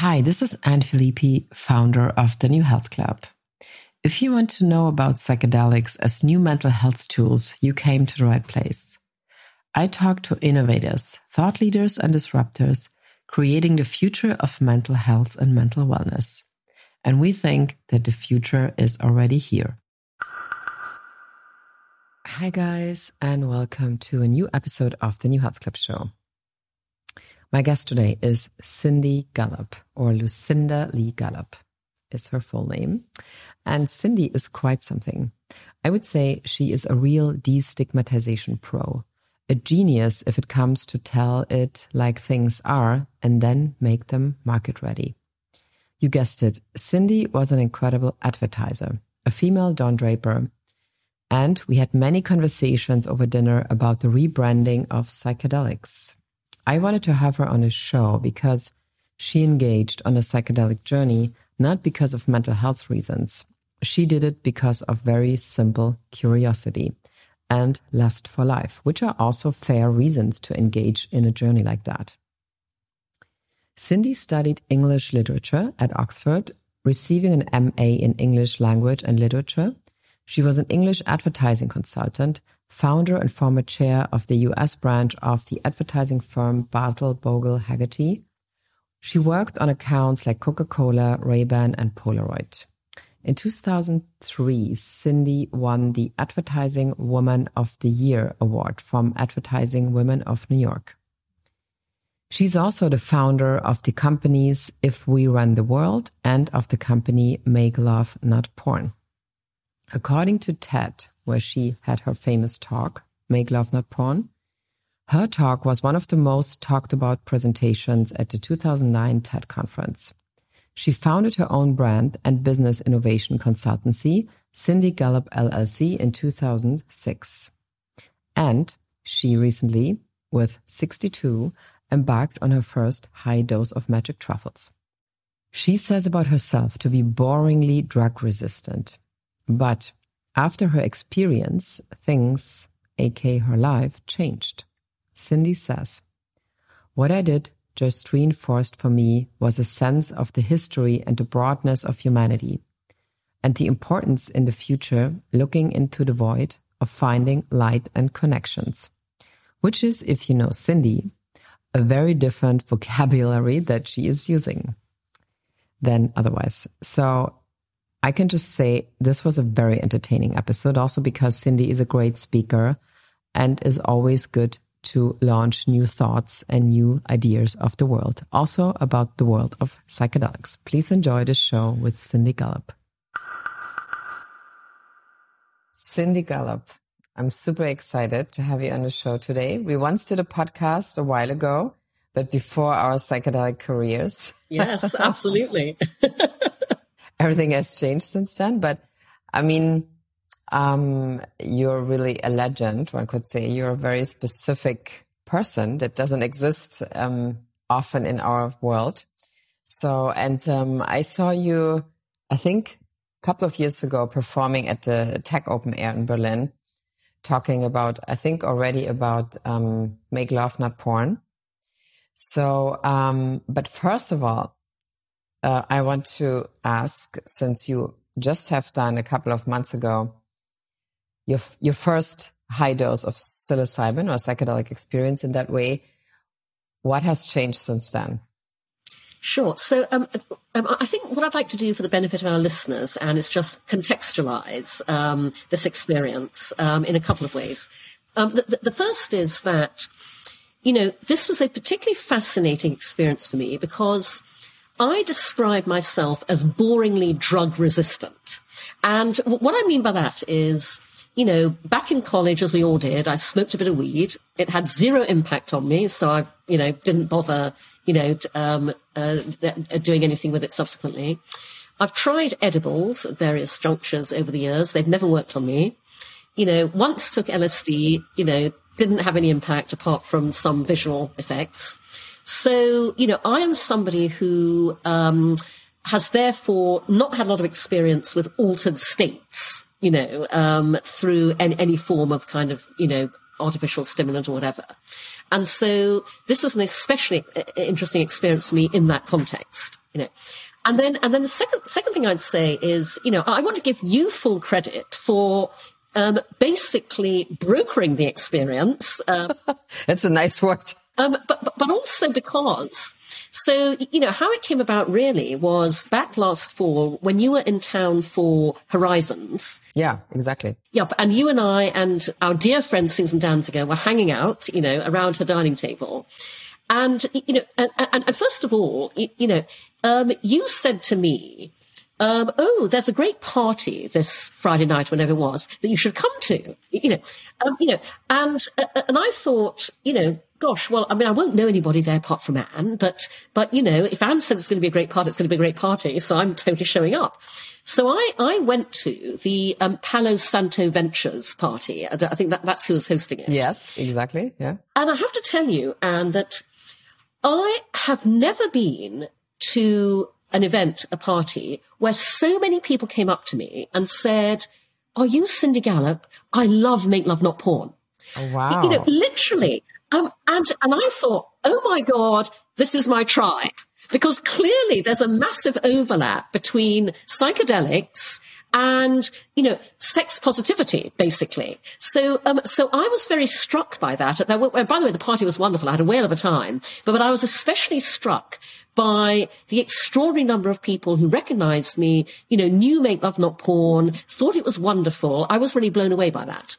Hi, this is Anne Filippi, founder of the New Health Club. If you want to know about psychedelics as new mental health tools, you came to the right place. I talk to innovators, thought leaders, and disruptors creating the future of mental health and mental wellness. And we think that the future is already here. Hi, guys, and welcome to a new episode of the New Health Club show. My guest today is Cindy Gallop, or Lucinda Lee Gallop is her full name. And Cindy is quite something. I would say she is a real destigmatization pro, a genius if it comes to tell it like things are and then make them market ready. You guessed it, Cindy was an incredible advertiser, a female Don Draper. And we had many conversations over dinner about the rebranding of psychedelics. I wanted to have her on a show because she engaged on a psychedelic journey, not because of mental health reasons. She did it because of very simple curiosity and lust for life, which are also fair reasons to engage in a journey like that. Cindy studied English literature at Oxford, receiving an MA in English language and literature. She was an English advertising consultant founder and former chair of the US branch of the advertising firm Bartle Bogle Hegarty. She worked on accounts like Coca Cola, Ray-Ban, and Polaroid. In 2003, Cindy won the Advertising Woman of the Year award from Advertising Women of New York. She's also the founder of the companies If We Run the World and of the company Make Love Not Porn. According to TED, where she had her famous talk, Make Love Not Porn. Her talk was one of the most talked about presentations at the 2009 TED conference. She founded her own brand and business innovation consultancy, Cindy Gallop LLC, in 2006. And she recently, with 62, embarked on her first high dose of magic truffles. She says about herself to be boringly drug resistant. But after her experience, things, aka her life, changed. Cindy says, What I did just reinforced for me was a sense of the history and the broadness of humanity, and the importance in the future looking into the void of finding light and connections, which is, if you know Cindy, a very different vocabulary that she is using than otherwise. So I can just say this was a very entertaining episode, also because Cindy is a great speaker and is always good to launch new thoughts and new ideas of the world, also about the world of psychedelics. Please enjoy the show with Cindy Gallop. Cindy Gallop, I'm super excited to have you on the show today. We once did a podcast a while ago, but before our psychedelic careers. Yes, absolutely. everything has changed since then. But I mean, um, you're really a legend, one could say. You're a very specific person that doesn't exist um, often in our world. So, and um, I saw you, I think, a couple of years ago performing at the Tech Open Air in Berlin, talking about, I think, already about um, Make Love Not Porn. So, um, but first of all, uh, I want to ask, since you just have done a couple of months ago your your first high dose of psilocybin or psychedelic experience in that way, what has changed since then? Sure. So um, um, I think what I'd like to do for the benefit of our listeners, and is just contextualize um, this experience um, in a couple of ways. Um, the, the, first is that, you know, this was a particularly fascinating experience for me because I describe myself as boringly drug resistant. And what I mean by that is, you know, back in college, as we all did, I smoked a bit of weed. It had zero impact on me. So I, you know, didn't bother, you know, um, uh, doing anything with it subsequently. I've tried edibles at various junctures over the years. They've never worked on me. You know, once took LSD, you know, didn't have any impact apart from some visual effects. So, you know, I am somebody who um, has therefore not had a lot of experience with altered states, you know, um, through any, any, form of kind of, you know, artificial stimulant or whatever. And so this was an especially uh, interesting experience for me in that context, you know. And then, and then the second, second thing I'd say is, you know, I want to give you full credit for um, basically brokering the experience. Uh, That's a nice word. Um, but, but also because, so, you know, how it came about really was back last fall when you were in town for Horizons. Yeah, exactly. Yep. And you and I and our dear friend Susan Danziger were hanging out, you know, around her dining table. And, you know, and, and, and first of all, you know, um, you said to me, um, oh, there's a great party this Friday night, whenever it was, that you should come to, you know, um, you know, and, uh, uh, and I thought, you know, gosh, well, I mean, I won't know anybody there apart from Anne, but, but, you know, if Anne said it's going to be a great party, it's going to be a great party. So I'm totally showing up. So I, I went to the um, Palo Santo Ventures party. I think that, that's who was hosting it. Yes, exactly. Yeah. And I have to tell you, Anne, that I have never been to an event, a party, where so many people came up to me and said, Are you Cindy Gallop? I love Make Love Not Porn. Oh, wow. You know, literally. Um, and, and I thought, oh my God, this is my tribe. Because clearly there's a massive overlap between psychedelics and you know sex positivity basically so um so i was very struck by that by the way the party was wonderful i had a whale of a time but, but i was especially struck by the extraordinary number of people who recognized me, you know, knew Make Love Not Porn, thought it was wonderful. I was really blown away by that.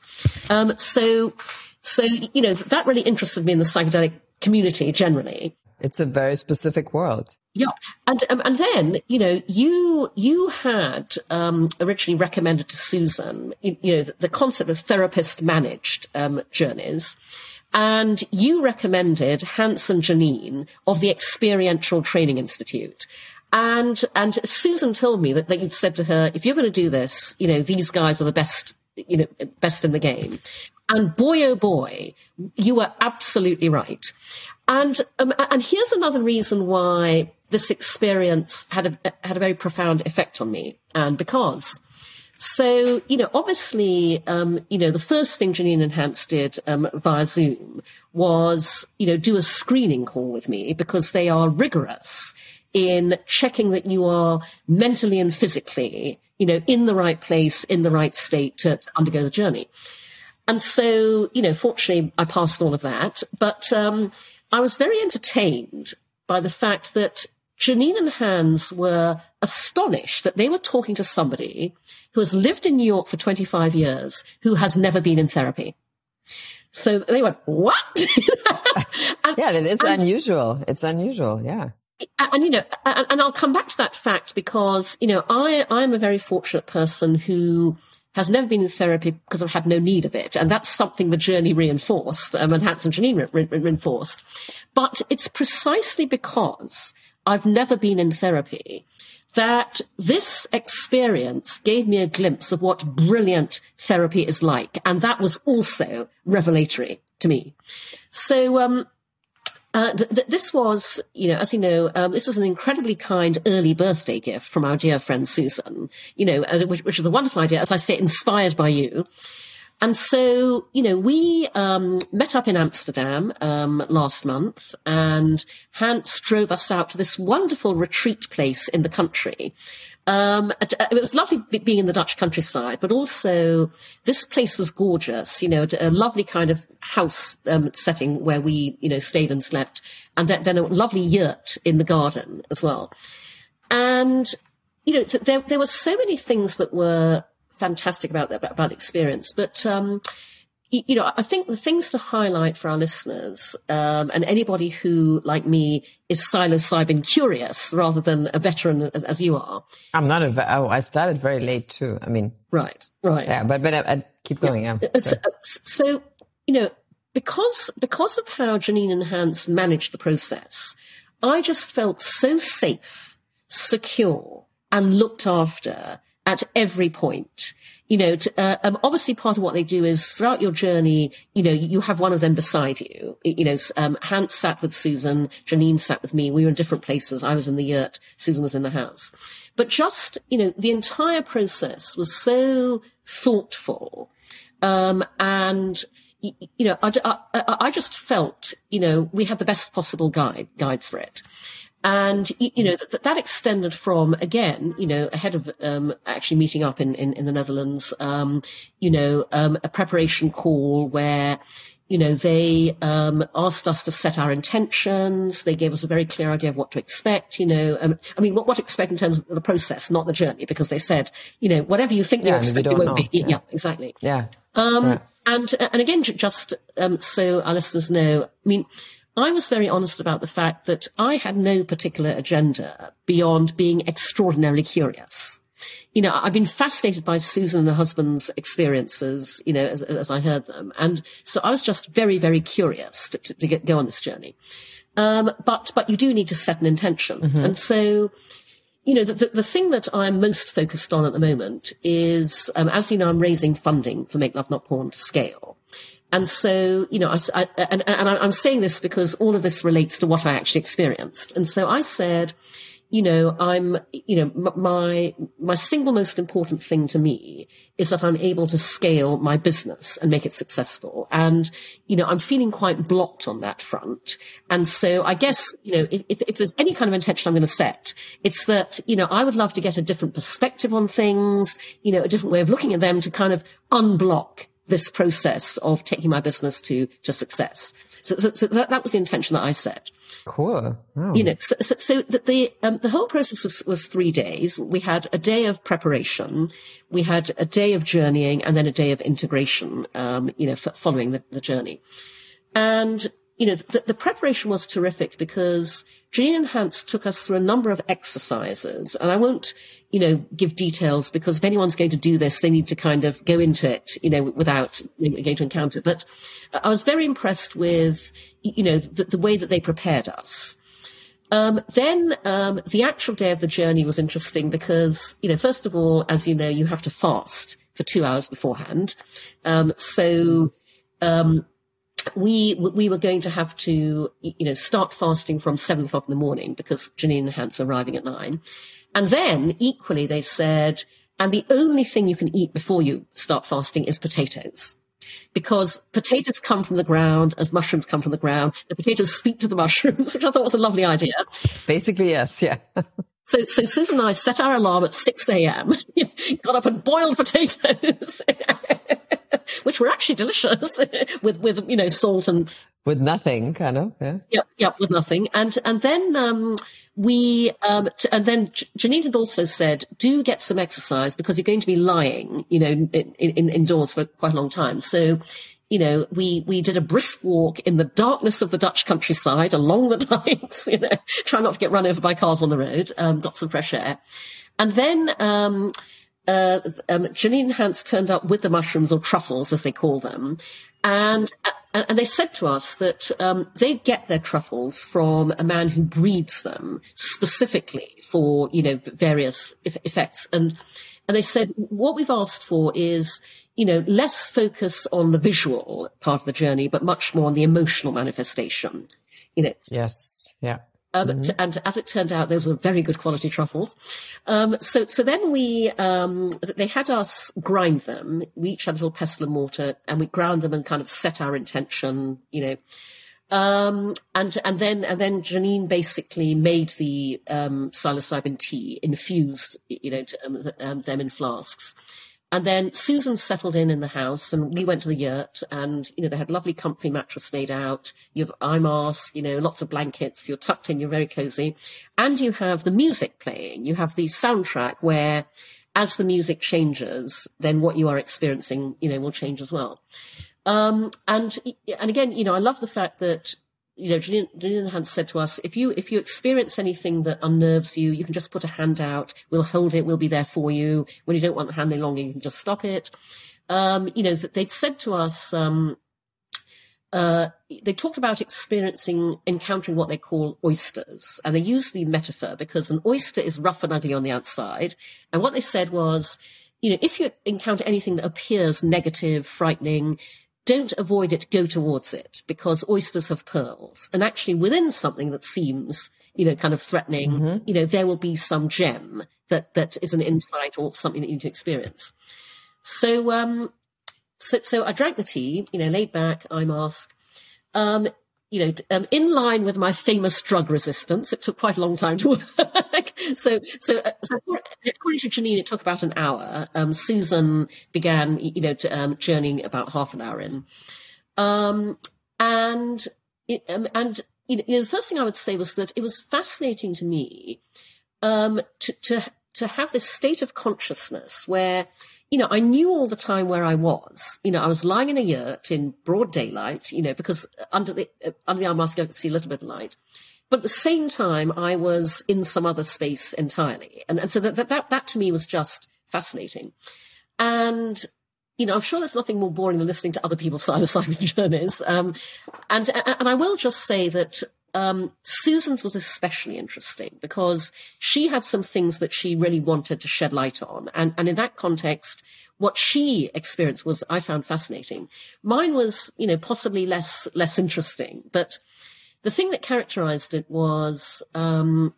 Um, so, so, you know, that really interested me in the psychedelic community generally. It's a very specific world. Yeah, and um, and then you know you you had um, originally recommended to Susan you, you know the, the, concept of therapist managed um, journeys, and you recommended Hans and Janine of the Experiential Training Institute. And, and Susan told me that, that you'd said to her, if you're going to do this, you know, these guys are the best, you know, best in the game. And boy, oh boy, you were absolutely right. And, um, and here's another reason why this experience had a, had a very profound effect on me. And because so, you know, obviously, um, you know, the first thing Janine and Hans did um, via Zoom was, you know, do a screening call with me because they are rigorous in checking that you are mentally and physically, you know, in the right place, in the right state to, to undergo the journey. And so, you know, fortunately, I passed all of that, but um, I was very entertained by the fact that Janine and Hans were astonished that they were talking to somebody who has lived in New York for 25 years, who has never been in therapy. So they went, what? and, yeah, it is and, unusual. It's unusual. Yeah. And, and you know, and, and, I'll come back to that fact because, you know, I, I'm a very fortunate person who has never been in therapy because I've had no need of it. And that's something the journey reinforced, um, and Hans and Janine re- re- reinforced. But it's precisely because I've never been in therapy that this experience gave me a glimpse of what brilliant therapy is like. And that was also revelatory to me. So, um, uh, th- th- this was, you know, as you know, um, this was an incredibly kind early birthday gift from our dear friend Susan, you know, uh, which, which was a wonderful idea, as I say, inspired by you. And so, you know, we um, met up in Amsterdam um, last month, and Hans drove us out to this wonderful retreat place in the country. Um, it was lovely being in the Dutch countryside, but also this place was gorgeous. You know, a lovely kind of house um, setting where we, you know, stayed and slept, and then, then a lovely yurt in the garden as well. And you know, there there were so many things that were fantastic about that about experience. But um, you know, I think the things to highlight for our listeners um, and anybody who, like me, is psilocybin curious rather than a veteran as, as you are. I'm not a. Oh, I started very late too. I mean, right, right. Yeah, but but I, I keep going. Yeah. yeah. So, so, you know, because because of how Janine and Hans managed the process, I just felt so safe, secure, and looked after at every point. You know, to, uh, um, obviously part of what they do is throughout your journey, you know, you have one of them beside you. You know, um, Hans sat with Susan, Janine sat with me. We were in different places. I was in the yurt, Susan was in the house. But just, you know, the entire process was so thoughtful. Um, and, you, know, I, I, I, just felt, you know, we had the best possible guide guides for it. And, you know, that, that extended from, again, you know, ahead of um, actually meeting up in, in, in the Netherlands, um, you know, um, a preparation call where, you know, they um, asked us to set our intentions. They gave us a very clear idea of what to expect. You know, um, I mean, what, what to expect in terms of the process, not the journey, because they said, you know, whatever you think yeah, you expect, it won't know. be. Yeah. yeah. exactly. Yeah. Um, right. And and again, just um, so our listeners know, I mean, I was very honest about the fact that I had no particular agenda beyond being extraordinarily curious. You know, I've been fascinated by Susan and her husband's experiences, you know, as, as I heard them. And so I was just very, very curious to, to, to get, go on this journey. Um, but, but you do need to set an intention. Mm-hmm. And so, you know, the, the, thing that I'm most focused on at the moment is, um, as you know, I'm raising funding for Make Love Not Porn to scale. And so, you know, I, I, and, and I'm saying this because all of this relates to what I actually experienced. And so I said, you know, I'm, you know, my, my single most important thing to me is that I'm able to scale my business and make it successful. And, you know, I'm feeling quite blocked on that front. And so I guess, you know, if, if there's any kind of intention I'm going to set, it's that, you know, I would love to get a different perspective on things, you know, a different way of looking at them to kind of unblock this process of taking my business to, to success. So, so, so that, that was the intention that I set. Cool. Oh. You know, so, so, so the, the, um, the whole process was, was three days. We had a day of preparation. We had a day of journeying and then a day of integration, um, you know, f- following the, the journey. And you know, the, the, preparation was terrific because Janine and Hans took us through a number of exercises. And I won't, you know, give details because if anyone's going to do this, they need to kind of go into it, you know, without going to encounter. But I was very impressed with, you know, the, the way that they prepared us. Um, then um, the actual day of the journey was interesting because, you know, first of all, as you know, you have to fast for two hours beforehand. Um, so um, we we were going to have to you know start fasting from seven o'clock in the morning because Janine and Hans are arriving at nine, and then equally they said, and the only thing you can eat before you start fasting is potatoes. Because potatoes come from the ground as mushrooms come from the ground. The potatoes speak to the mushrooms, which I thought was a lovely idea. Basically, yes, yeah. So, so Susan and I set our alarm at 6 a.m., got up and boiled potatoes, which were actually delicious with, with, you know, salt and. With nothing, kind of, yeah. Yep, yep, with nothing. And, and then, um, we, um, t- and then Janine had also said, do get some exercise because you're going to be lying, you know, in, in, indoors for quite a long time. So, you know, we, we did a brisk walk in the darkness of the Dutch countryside along the dikes, you know, try not to get run over by cars on the road, um, got some fresh air. And then, um, uh, um, Janine Hans turned up with the mushrooms or truffles, as they call them. And, uh, and they said to us that, um, they get their truffles from a man who breeds them specifically for, you know, various effects. And, and they said, what we've asked for is, you know, less focus on the visual part of the journey, but much more on the emotional manifestation. You know. Yes. Yeah. Um, mm-hmm. and as it turned out, those were very good quality truffles. Um, so, so then we, um, they had us grind them. We each had a little pestle and mortar and we ground them and kind of set our intention, you know. Um, and, and then, and then Janine basically made the, um, psilocybin tea infused, you know, to, um, um them in flasks. And then Susan settled in in the house and we went to the yurt and, you know, they had lovely comfy mattress laid out. You have eye mask, you know, lots of blankets. You're tucked in. You're very cozy. And you have the music playing. You have the soundtrack where as the music changes, then what you are experiencing, you know, will change as well. Um, and, and again, you know, I love the fact that you know, Janine had said to us, if you if you experience anything that unnerves you, you can just put a hand out. We'll hold it. We'll be there for you. When you don't want the hand any longer, you can just stop it. Um, you know, they'd said to us, um, uh, they talked about experiencing, encountering what they call oysters, and they used the metaphor because an oyster is rough and ugly on the outside. And what they said was, you know, if you encounter anything that appears negative, frightening, don't avoid it, go towards it because oysters have pearls. And actually within something that seems, you know, kind of threatening, mm-hmm. you know, there will be some gem that, that is an insight or something that you need to experience. So, um, so, so I drank the tea, you know, laid back, eye mask. Um, you know, um, in line with my famous drug resistance. It took quite a long time to work. So, so, uh, so according to Janine, it took about an hour. Um, Susan began, you know, to, um, journeying about half an hour in. Um, and, it, um, and, you know, the first thing I would say was that it was fascinating to me, um, to, to, to have this state of consciousness where, you know, I knew all the time where I was. You know, I was lying in a yurt in broad daylight, you know, because under the, uh, under the eye mask I could see a little bit of light. But at the same time, I was in some other space entirely. And, and so that, that, that, that to me was just fascinating. And, you know, I'm sure there's nothing more boring than listening to other people's psilocybin journeys. Um, and, and I will just say that um, Susan's was especially interesting because she had some things that she really wanted to shed light on. And, and in that context, what she experienced was, I found fascinating. Mine was, you know, possibly less, less interesting, but the thing that characterized it was, um,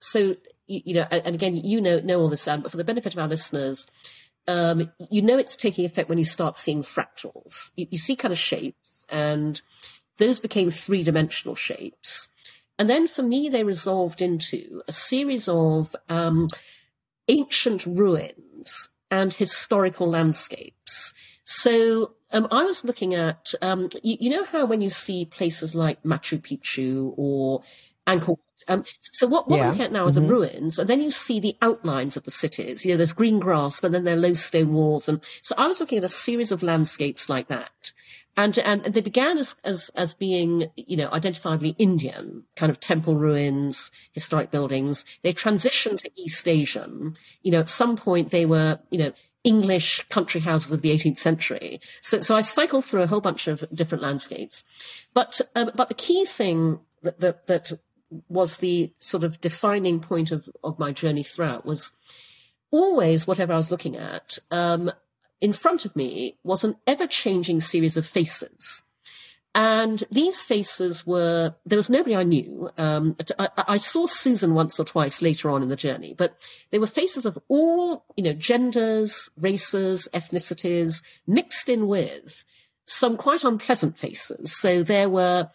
so, you, you know, and again, you know, know all this, Anne, but for the benefit of our listeners, um, you know, it's taking effect when you start seeing fractals. You, you see kind of shapes and, those became three dimensional shapes. And then for me, they resolved into a series of um, ancient ruins and historical landscapes. So um, I was looking at, um, you, you, know how when you see places like Machu Picchu or Angkor um, so what, what yeah. we're looking at now are mm-hmm. the ruins, and then you see the outlines of the cities. You know, there's green grass, but then there are low stone walls. And so I was looking at a series of landscapes like that and and they began as as as being you know identifiably Indian kind of temple ruins, historic buildings. They transitioned to East Asian. You know, at some point they were you know English country houses of the 18th century. So so I cycled through a whole bunch of different landscapes, but um, but the key thing that, that that was the sort of defining point of of my journey throughout was always whatever I was looking at. Um, in front of me was an ever changing series of faces. And these faces were, there was nobody I knew. Um, I, I, saw Susan once or twice later on in the journey, but they were faces of all, you know, genders, races, ethnicities, mixed in with some quite unpleasant faces. So there were,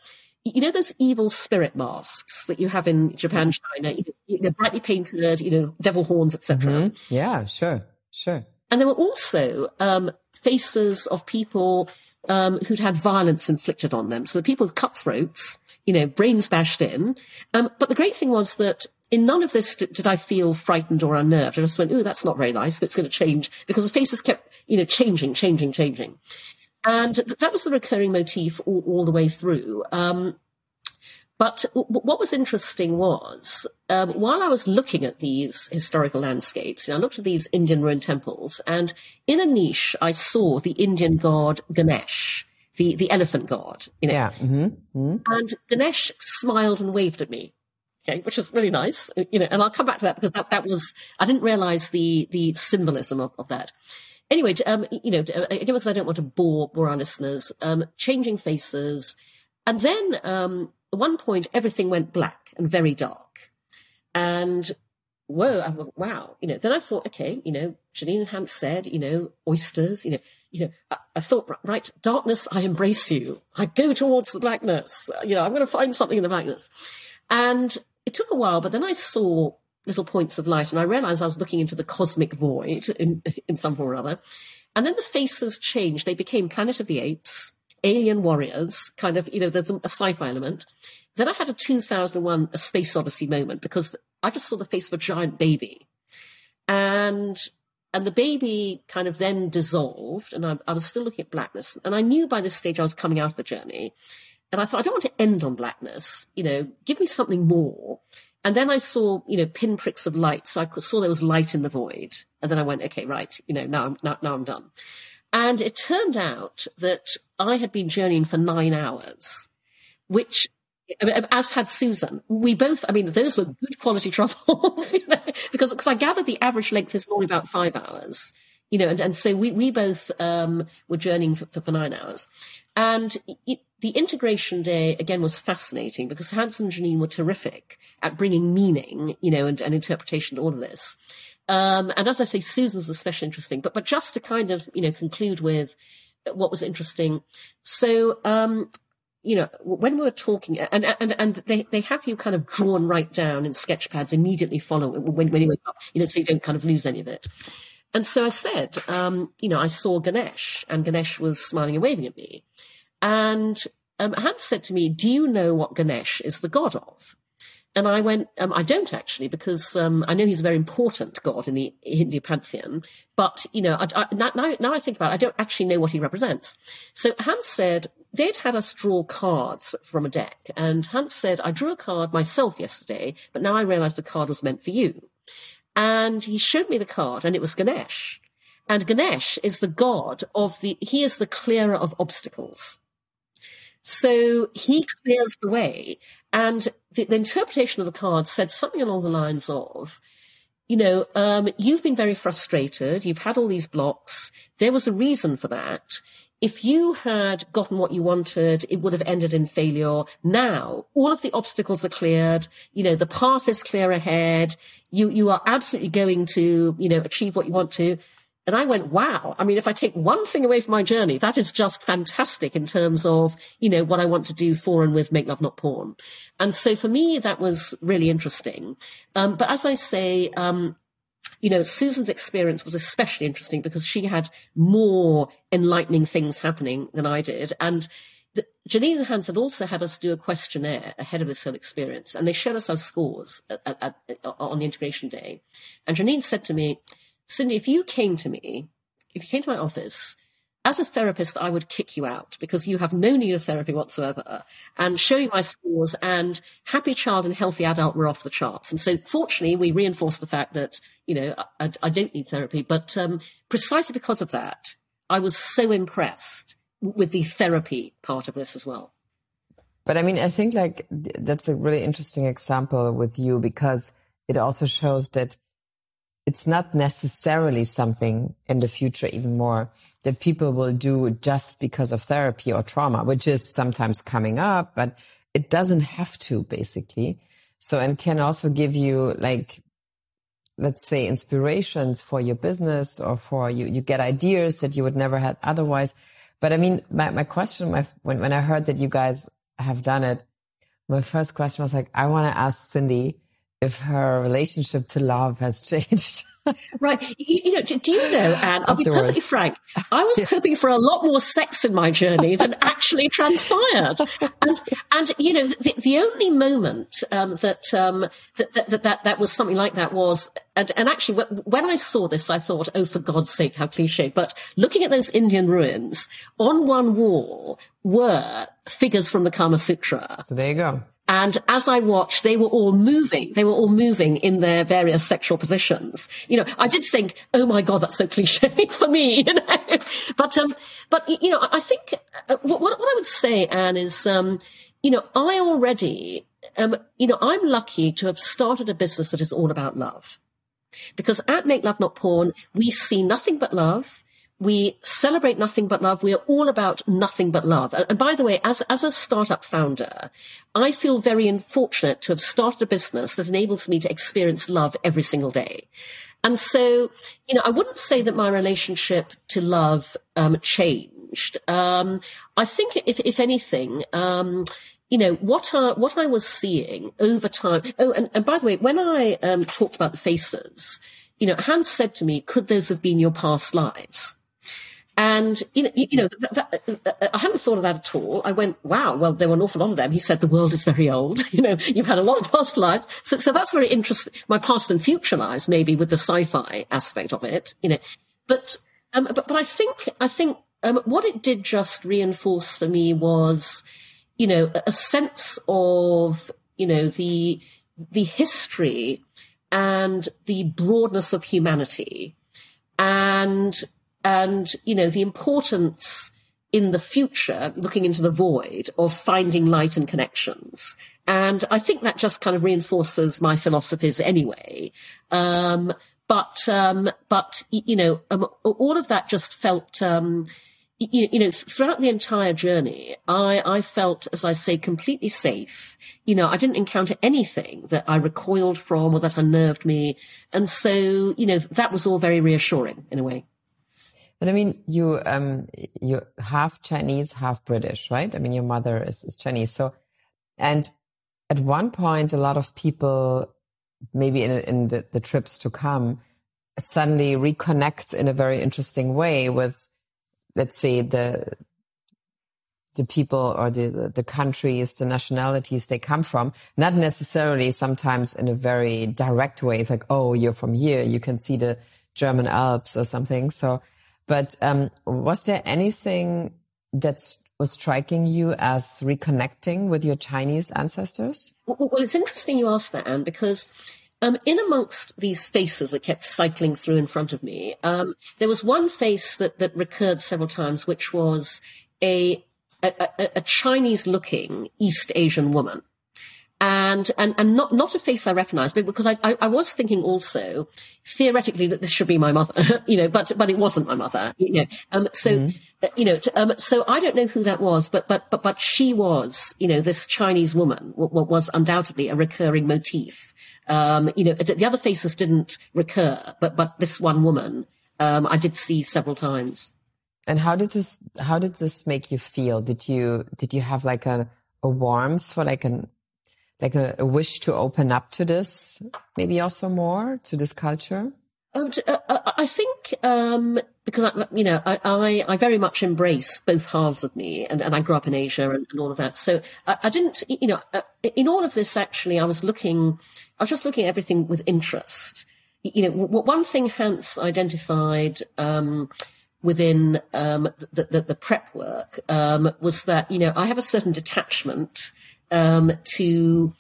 you know, those evil spirit masks that you have in Japan, China, you know, you know brightly painted, you know, devil horns, etc. Mm-hmm. Yeah, sure, sure. And there were also um, faces of people um, who'd had violence inflicted on them. So the people with cutthroats, you know, brains bashed in. Um, but the great thing was that in none of this did, did I feel frightened or unnerved. I just went, "Oh, that's not very nice, but it's going to change," because the faces kept, you know, changing, changing, changing. And that was the recurring motif all, all the way through. Um, but what was interesting was, um, while I was looking at these historical landscapes, you know, I looked at these Indian ruined temples, and in a niche, I saw the Indian god Ganesh, the, the elephant god, you know. Yeah. Mm-hmm. Mm-hmm. And Ganesh smiled and waved at me. Okay, which was really nice, you know, and I'll come back to that because that, that was, I didn't realize the, the symbolism of, of that. Anyway, um, you know, again, because I don't want to bore, bore our listeners, um, changing faces, and then um, at one point, everything went black and very dark. And whoa, I thought, wow, you know, then I thought, okay, you know, Janine and Hans said, you know, oysters, you know, you know, I, I, thought, right, darkness, I embrace you. I go towards the blackness. You know, I'm going to find something in the blackness. And it took a while, but then I saw little points of light and I realized I was looking into the cosmic void in, in some form or other. And then the faces changed. They became Planet of the Apes alien warriors, kind of, you know, there's a, sci-fi element. Then I had a 2001 A Space Odyssey moment because I just saw the face of a giant baby. And and the baby kind of then dissolved, and I, I, was still looking at blackness. And I knew by this stage I was coming out of the journey. And I thought, I don't want to end on blackness. You know, give me something more. And then I saw, you know, pinpricks of light. So I saw there was light in the void. And then I went, okay, right, you know, now I'm, now, now I'm done. And it turned out that I had been journeying for nine hours, which as had Susan. We both, I mean, those were good quality truffles, you know, because, because I gathered the average length is normally about five hours, you know, and, and so we, we both, um, were journeying for, for, for nine hours. And it, the integration day again was fascinating because Hans and Janine were terrific at bringing meaning, you know, and, and interpretation to all of this. Um, and as I say, Susan's especially interesting. But but just to kind of you know conclude with, what was interesting. So, um, you know, when we were talking, and and and they, they have you kind of drawn right down in sketch pads immediately follow when when you wake up, you know, so you don't kind of lose any of it. And so I said, um, you know, I saw Ganesh, and Ganesh was smiling and waving at me, and um, Hans said to me, "Do you know what Ganesh is the god of?" And I went, um, I don't actually, because um, I know he's a very important god in the Hindu pantheon. But, you know, I, I, now, now I think about it, I don't actually know what he represents. So Hans said, they'd had us draw cards from a deck. And Hans said, I drew a card myself yesterday, but now I realize the card was meant for you. And he showed me the card, and it was Ganesh. And Ganesh is the god of the, he is the clearer of obstacles. So he clears the way. And the, the, interpretation of the card said something along the lines of, you know, um, you've been very frustrated. You've had all these blocks. There was a reason for that. If you had gotten what you wanted, it would have ended in failure. Now, all of the obstacles are cleared. You know, the path is clear ahead. You, you are absolutely going to, you know, achieve what you want to. And I went, wow. I mean, if I take one thing away from my journey, that is just fantastic in terms of, you know, what I want to do for and with Make Love Not Porn. And so for me, that was really interesting. Um, but as I say, um, you know, Susan's experience was especially interesting because she had more enlightening things happening than I did. And the, Janine and Hans had also had us do a questionnaire ahead of this whole experience, and they showed us our scores at, at, at, on the integration day. And Janine said to me, Cindy, if you came to me, if you came to my office, as a therapist, I would kick you out because you have no need of therapy whatsoever and show you my scores and happy child and healthy adult were off the charts. And so fortunately, we reinforced the fact that, you know, I, I don't need therapy, but um, precisely because of that, I was so impressed with the therapy part of this as well. But I mean, I think like that's a really interesting example with you because it also shows that it's not necessarily something in the future even more that people will do just because of therapy or trauma, which is sometimes coming up, but it doesn't have to basically. So, and can also give you like, let's say inspirations for your business or for you, you get ideas that you would never have otherwise. But I mean, my, my question, my, when, when I heard that you guys have done it, my first question was like, I want to ask Cindy, if her relationship to love has changed. right. You, you, know, do, do, you know, Anne, I'll be perfectly frank. I was yeah. hoping for a lot more sex in my journey than actually transpired. And, and, you know, the, the only moment, um, that, um, that, that, that, that, was something like that was, and, and actually when I saw this, I thought, oh, for God's sake, how cliche. But looking at those Indian ruins, on one wall were figures from the Kama Sutra. So there you go. And as I watched, they were all moving. They were all moving in their various sexual positions. You know, I did think, oh my God, that's so cliche for me, you know. But, um, but, you know, I think uh, what, what I would say, Anne, is, um, you know, I already, um, you know, I'm lucky to have started a business that is all about love. Because at Make Love Not Porn, we see nothing but love we celebrate nothing but love. We are all about nothing but love. And by the way, as, as a startup founder, I feel very unfortunate to have started a business that enables me to experience love every single day. And so, you know, I wouldn't say that my relationship to love um, changed. Um, I think, if, if anything, um, you know what I what I was seeing over time. Oh, and, and by the way, when I um, talked about the faces, you know, Hans said to me, "Could those have been your past lives?" And, you know, you know that, that, I hadn't thought of that at all. I went, wow, well, there were an awful lot of them. He said, the world is very old. You know, you've had a lot of past lives. So, so that's very interesting. My past and future lives, maybe with the sci-fi aspect of it, you know, but, um, but, but I think, I think, um, what it did just reinforce for me was, you know, a sense of, you know, the, the history and the broadness of humanity and and, you know, the importance in the future, looking into the void of finding light and connections. And I think that just kind of reinforces my philosophies anyway. Um, but, um, but, you know, um, all of that just felt, um, you, you, know, throughout the entire journey, I, I felt, as I say, completely safe. You know, I didn't encounter anything that I recoiled from or that unnerved me. And so, you know, that was all very reassuring in a way. And I mean, you um you half Chinese, half British, right? I mean, your mother is, is Chinese, so and at one point, a lot of people, maybe in in the, the trips to come, suddenly reconnect in a very interesting way with, let's say, the the people or the, the countries, the nationalities they come from, not necessarily sometimes in a very direct way. It's like, oh, you're from here. You can see the German Alps or something. So, but um, was there anything that was striking you as reconnecting with your Chinese ancestors? Well, well it's interesting you asked that, Anne, because um, in amongst these faces that kept cycling through in front of me, um, there was one face that, that recurred several times, which was a a, a, a Chinese looking East Asian woman and and and not not a face I recognise, but because I, I, I was thinking also theoretically that this should be my mother, you know, but but it wasn't my mother, you know. Um, so mm. uh, you know, to, um, so I don't know who that was, but but but but she was, you know, this Chinese woman what was undoubtedly a recurring motif. Um, you know, the, the, other faces didn't recur, but but this one woman, um, I did see several times. And how did this how did this make you feel? Did you did you have like a a warmth for like an like a, a, wish to open up to this, maybe also more to this culture? Um, I think um, because I, you know I, I, I, very much embrace both halves of me, and, and I grew up in Asia and, and all of that. So I, I didn't, you know, uh, in all of this actually, I was looking, I was just looking at everything with interest. You know, one thing Hans identified. Um, within um, the, the, the, prep work um, was that you know I have a certain detachment um, to,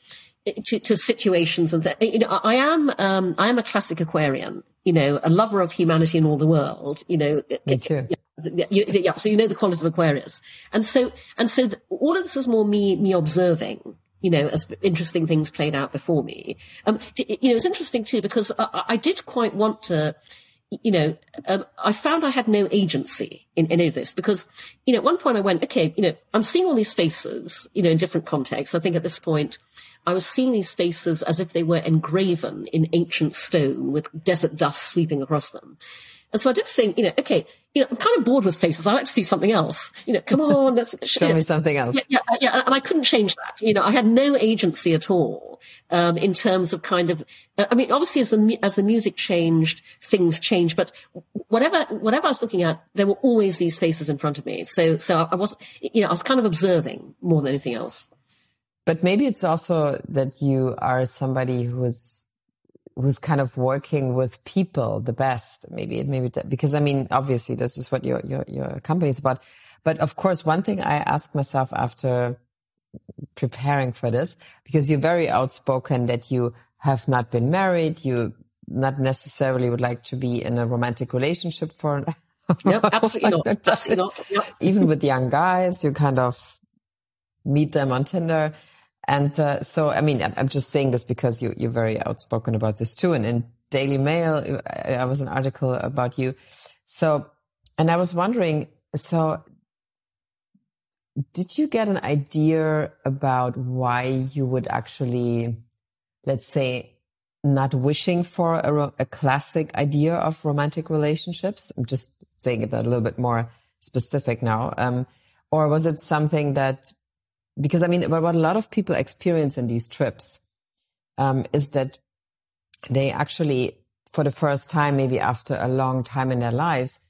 to, to situations and that. You know, I am um, I am a classic Aquarian. You know, a lover of humanity and all the world. You know, me too. Yeah, yeah, so you know the qualities of Aquarius, and so and so the, all of this was more me me observing you know, as interesting things played out before me. Um, you know, it's interesting too because I, I did quite want to, you know, um, I found I had no agency in any of this because, you know, at one point I went, okay, you know, I'm seeing all these faces, you know, in different contexts. I think at this point I was seeing these faces as if they were engraven in ancient stone with desert dust sweeping across them. And so I did think, you know, okay, you know, I'm kind of bored with faces. I like to see something else. You know, come on, let's show me something else. Yeah, yeah, yeah, and I couldn't change that. You know, I had no agency at all um, in terms of kind of. Uh, I mean, obviously, as the as the music changed, things changed. But whatever whatever I was looking at, there were always these faces in front of me. So so I was, you know, I was kind of observing more than anything else. But maybe it's also that you are somebody who is who's kind of working with people the best maybe it maybe because i mean obviously this is what your your your company is about. But of course one thing i asked myself after preparing for this because you're very outspoken that you have not been married you not necessarily would like to be in a romantic relationship for yep, absolutely not absolutely not yep. even with young guys you kind of meet them on tinder and uh, so, I mean, I'm just saying this because you, you're very outspoken about this too. And in Daily Mail, I was an article about you. So, and I was wondering, so did you get an idea about why you would actually, let's say, not wishing for a, a classic idea of romantic relationships? I'm just saying it a little bit more specific now. Um, or was it something that because I mean, what a lot of people experience in these trips um, is that they actually, for the first time, maybe after a long time in their lives,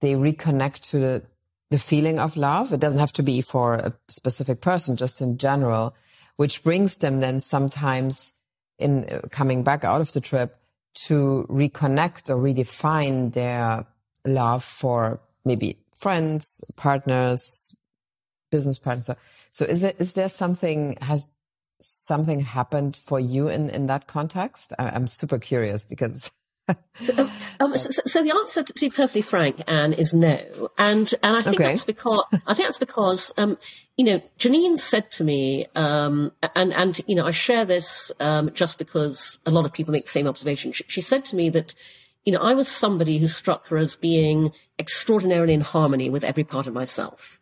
they reconnect to the, the feeling of love. It doesn't have to be for a specific person, just in general, which brings them then sometimes in uh, coming back out of the trip to reconnect or redefine their love for maybe friends, partners, business partners. So is it is there something has something happened for you in in that context? I, am super curious because. so, um, um so, so, the answer, to be perfectly frank, Anne, is no, and and I think okay. that's because I think that's because um, you know Janine said to me, um, and and you know I share this um, just because a lot of people make the same observation. She, she said to me that you know I was somebody who struck her as being extraordinarily in harmony with every part of myself.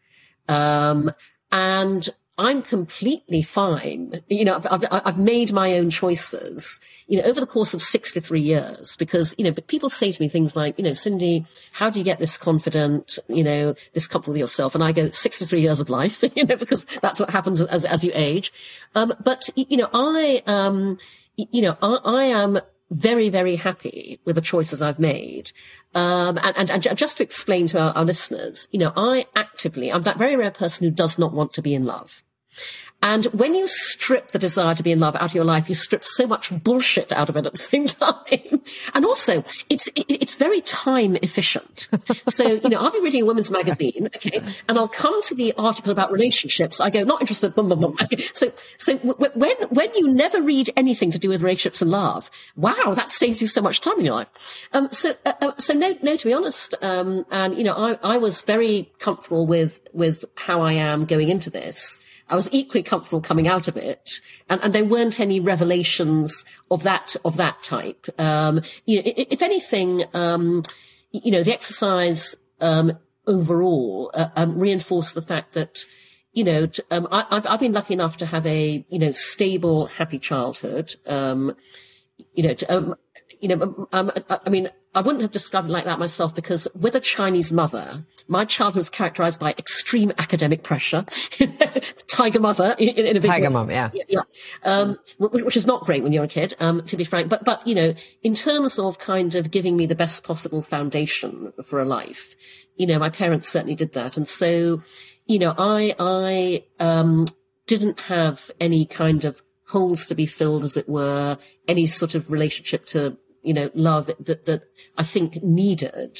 Um, and I'm completely fine. You know, I've, I've, I've, made my own choices, you know, over the course of 63 years because, you know, but people say to me things like, you know, Cindy, how do you get this confident, you know, this comfortable with yourself? And I go 63 years of life, you know, because that's what happens as, as you age. Um, but, you know, I, um, you know, I, I am very, very happy with the choices I've made. Um, and, and, and, just to explain to our, our listeners, you know, I actively, I'm that very rare person who does not want to be in love. And when you strip the desire to be in love out of your life, you strip so much bullshit out of it at the same time. And also, it's it's very time efficient. So you know, I'll be reading a women's magazine, okay, and I'll come to the article about relationships. I go, not interested. Boom, boom, boom. So so w- when when you never read anything to do with relationships and love, wow, that saves you so much time in your life. Um, so uh, uh, so no no, to be honest, um, and you know, I I was very comfortable with with how I am going into this. I was equally comfortable coming out of it, and, and there weren't any revelations of that of that type. Um, you know, if anything, um, you know, the exercise um, overall uh, um, reinforced the fact that you know, um, I, have I've been lucky enough to have a, you know, stable, happy childhood. Um, you know, you know, I, mean, I wouldn't have described it like that myself because with a Chinese mother, my childhood was characterized by extreme academic pressure. Tiger mother in, in a Tiger mom, yeah. Yeah. yeah. Um, which is not great when you're a kid, um, to be frank. But, but, you know, in terms of kind of giving me the best possible foundation for a life, you know, my parents certainly did that. And so, you know, I, I, um, didn't have any kind of holes to be filled, as it were, any sort of relationship to you know, love that, that I think needed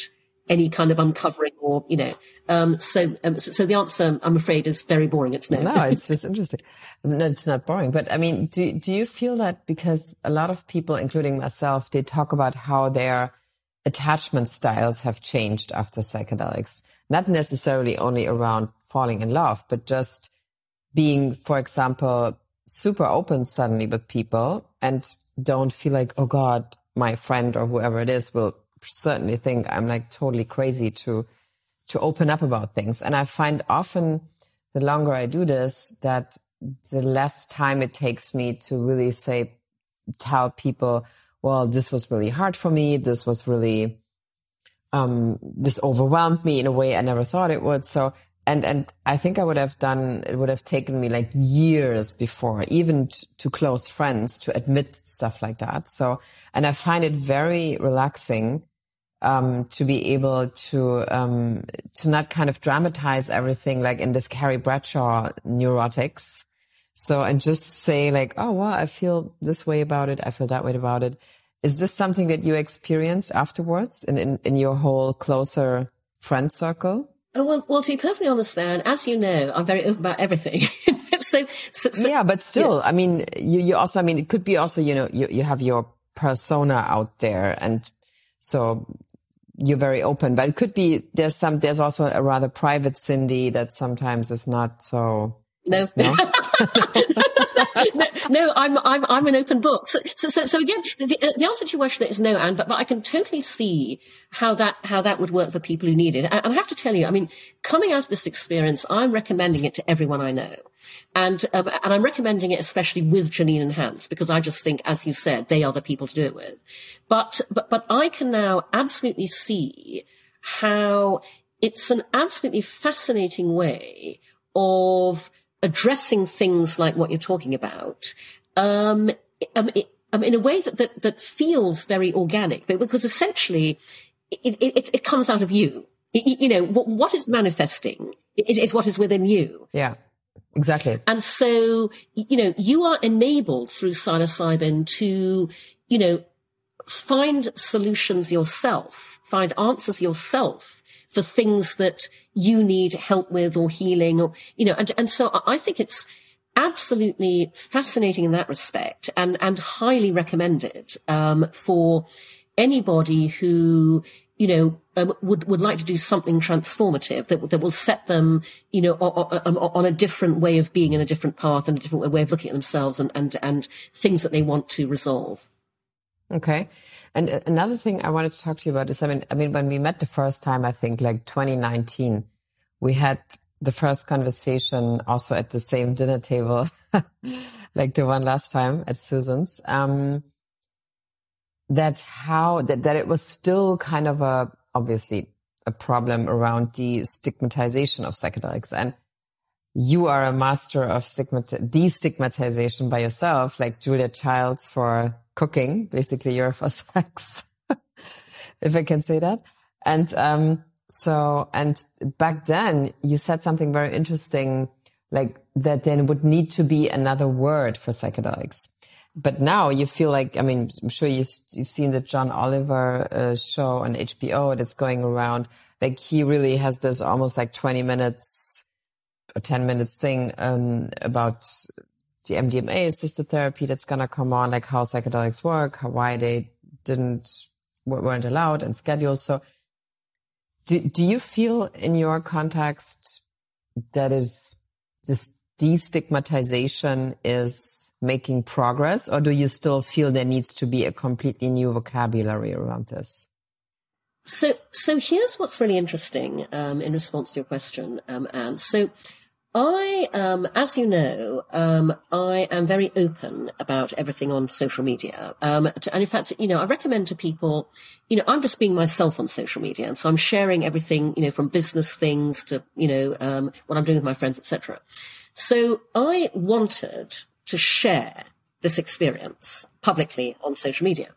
any kind of uncovering or, you know, um, so, um, so, so, the answer, I'm afraid, is very boring. It's no. No, it's just interesting. No, it's not boring. But I mean, do, do you feel that because a lot of people, including myself, they talk about how their attachment styles have changed after psychedelics, not necessarily only around falling in love, but just being, for example, super open suddenly with people and don't feel like, oh God, my friend or whoever it is will certainly think I'm like totally crazy to to open up about things. And I find often the longer I do this, that the less time it takes me to really say, tell people, well, this was really hard for me. This was really, um, this overwhelmed me in a way I never thought it would. So and and I think I would have done it would have taken me like years before even t- to close friends to admit stuff like that. So and I find it very relaxing um, to be able to um, to not kind of dramatize everything like in this Carrie Bradshaw neurotics. So and just say like oh well I feel this way about it. I feel that way about it. Is this something that you experienced afterwards in in, in your whole closer friend circle Oh, well, well, to be perfectly honest, Dan, as you know, I'm very open about everything. so, so, so, yeah, but still, yeah. I mean, you, you also, I mean, it could be also, you know, you, you have your persona out there and so you're very open, but it could be, there's some, there's also a rather private Cindy that sometimes is not so. No. No? no, no, I'm I'm I'm an open book. So so so, so again, the, the answer to your question is no, Anne. But but I can totally see how that how that would work for people who need it. And I have to tell you, I mean, coming out of this experience, I'm recommending it to everyone I know. And um, and I'm recommending it especially with Janine and Hans because I just think, as you said, they are the people to do it with. But but but I can now absolutely see how it's an absolutely fascinating way of addressing things like what you're talking about, um, um, it, um, in a way that, that, that feels very organic, but because essentially it, it, it comes out of you. you know, what, what is manifesting is, is what is within you. Yeah. Exactly. And so, you know, you are enabled through psilocybin to, you know, find solutions yourself, find answers yourself for things that you need help with or healing or, you know, and, and so I think it's absolutely fascinating in that respect and, and highly recommended, um, for anybody who, you know, um, would would like to do something transformative that that will set them, you know, on, on, on, a different way of being in a different path and a different way of looking at themselves and and and things that they want to resolve. Okay, and another thing I wanted to talk to you about is, I mean, I mean, when we met the first time, I think like 2019, we had the first conversation also at the same dinner table, like the one last time at Susan's, um, that how, that, that it was still kind of a, obviously a problem around the stigmatization of psychedelics. And you are a master of destigmatization by yourself, like Julia Childs for cooking. Basically, you're for sex, if I can say that. And, um, so, and back then you said something very interesting, like that there would need to be another word for psychedelics. But now you feel like, I mean, I'm sure you've, you've seen the John Oliver uh, show on HBO that's going around. Like he really has this almost like 20 minutes or 10 minutes thing, um, about the MDMA assisted therapy that's going to come on, like how psychedelics work, how, why they didn't, weren't allowed and scheduled. So do, do you feel in your context that is this destigmatization is making progress or do you still feel there needs to be a completely new vocabulary around this? So, so here's what's really interesting um, in response to your question, um, Anne. So, I, um, as you know, um, I am very open about everything on social media. Um, to, and in fact, you know, I recommend to people, you know, I'm just being myself on social media. And so I'm sharing everything, you know, from business things to, you know, um, what I'm doing with my friends, etc. So I wanted to share this experience publicly on social media.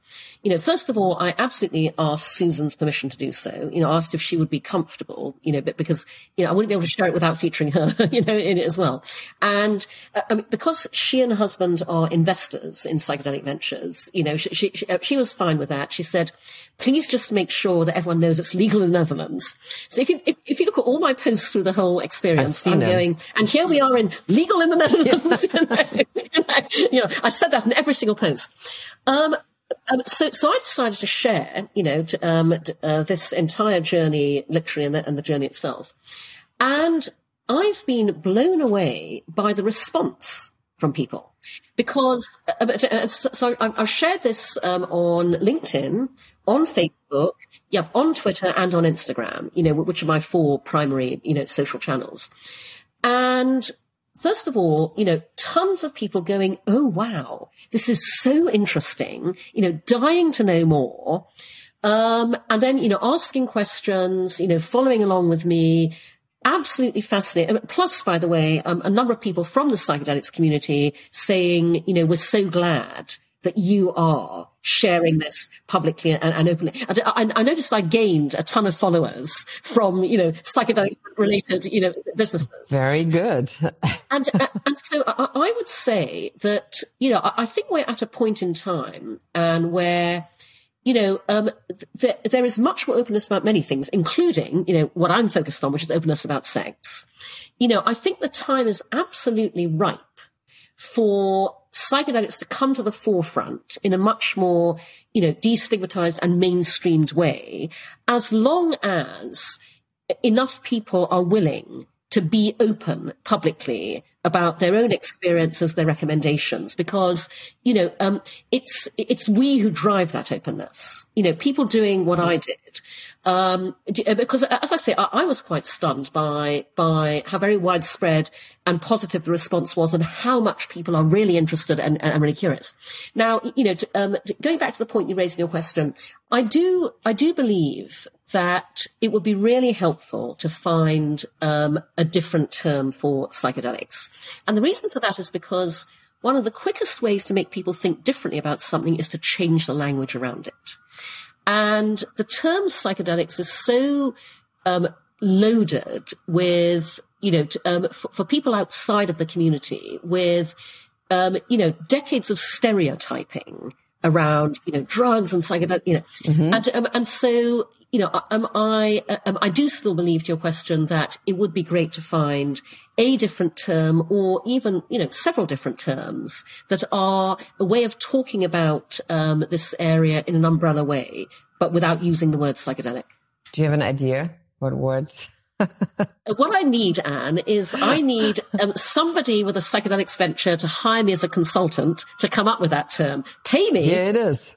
You know, first of all, I absolutely asked Susan's permission to do so. You know, asked if she would be comfortable, you know, but because, you know, I wouldn't be able to share it without featuring her, you know, in it as well. And uh, I mean, because she and her husband are investors in psychedelic ventures, you know, she, she, uh, she, was fine with that. She said, please just make sure that everyone knows it's legal in the Netherlands. So if you, if, if you look at all my posts through the whole experience, I'm them. going, and here we are in legal in the Netherlands. you, know, you know, I said that in every single post. Um, um, so, so I decided to share, you know, to, um, uh, this entire journey, literally, and the, and the journey itself. And I've been blown away by the response from people because uh, uh so I've shared this um, on LinkedIn, on Facebook, yeah, on Twitter, and on Instagram. You know, which are my four primary, you know, social channels. And first of all, you know, tons of people going, Oh, wow, this is so interesting, you know, dying to know more. Um, and then, you know, asking questions, you know, following along with me, absolutely fascinating. Plus, by the way, um, a number of people from the psychedelics community saying, you know, we're so glad that you are sharing this publicly and, and openly. And I, I, noticed I gained a ton of followers from, you know, psychedelic related, you know, businesses. Very good. and, and so I, I, would say that, you know, I, think we're at a point in time and where, you know, um, th- there is much more openness about many things, including, you know, what I'm focused on, which is openness about sex. You know, I think the time is absolutely ripe for psychedelics to come to the forefront in a much more, you know, destigmatized and mainstreamed way, as long as enough people are willing to be open publicly about their own experiences, their recommendations, because, you know, um, it's, it's we who drive that openness. You know, people doing what I did, um, uh, because as I say, I, I, was quite stunned by, by how very widespread and positive the response was and how much people are really interested and, and really curious. Now, you know, to, um, to, going back to the point you raised in your question, I do, I do believe that it would be really helpful to find um, a different term for psychedelics. And the reason for that is because one of the quickest ways to make people think differently about something is to change the language around it. And the term psychedelics is so um, loaded with, you know, um, for, for, people outside of the community with, um, you know, decades of stereotyping around, you know, drugs and psychedelics, you know, mm-hmm. and, um, and so, you know, um, I, um, I do still believe to your question that it would be great to find a different term or even, you know, several different terms that are a way of talking about um, this area in an umbrella way, but without using the word psychedelic. Do you have an idea what words? what I need, Anne, is I need um, somebody with a psychedelics venture to hire me as a consultant to come up with that term. Pay me. Yeah, it is.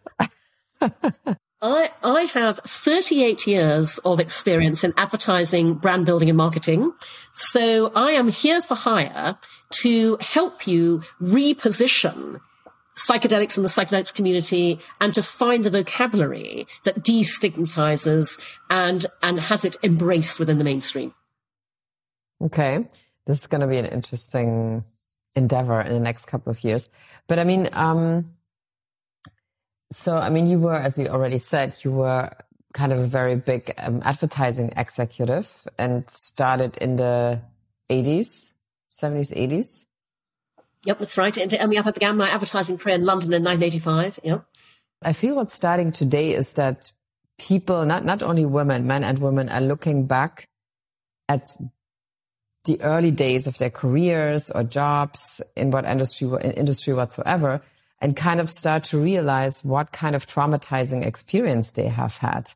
I, I have 38 years of experience in advertising, brand building and marketing. So I am here for hire to help you reposition psychedelics in the psychedelics community and to find the vocabulary that destigmatizes and, and has it embraced within the mainstream. Okay. This is going to be an interesting endeavor in the next couple of years. But I mean, um, so, I mean, you were, as you already said, you were kind of a very big um, advertising executive and started in the 80s, 70s, 80s. Yep, that's right. And I mean, I began my advertising career in London in 1985. Yep. I feel what's starting today is that people, not, not only women, men and women are looking back at the early days of their careers or jobs in what industry, in industry whatsoever and kind of start to realize what kind of traumatizing experience they have had.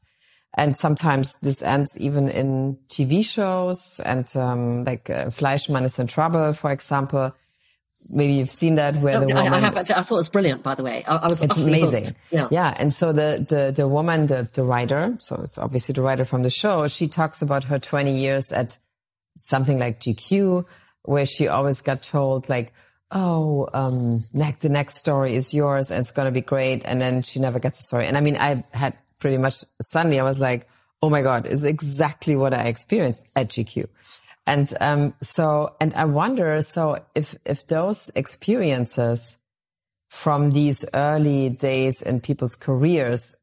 And sometimes this ends even in TV shows and, um, like uh, Fleishman is in trouble, for example. Maybe you've seen that where oh, the woman. I, I, have, I thought it was brilliant, by the way. I, I was. It's amazing. Hooked. Yeah. Yeah. And so the, the, the woman, the, the writer, so it's obviously the writer from the show, she talks about her 20 years at something like GQ, where she always got told like, oh, um, next, the next story is yours and it's going to be great. And then she never gets a story. And I mean, I had pretty much suddenly I was like, oh my God, it's exactly what I experienced at GQ. And, um, so, and I wonder, so if, if those experiences from these early days in people's careers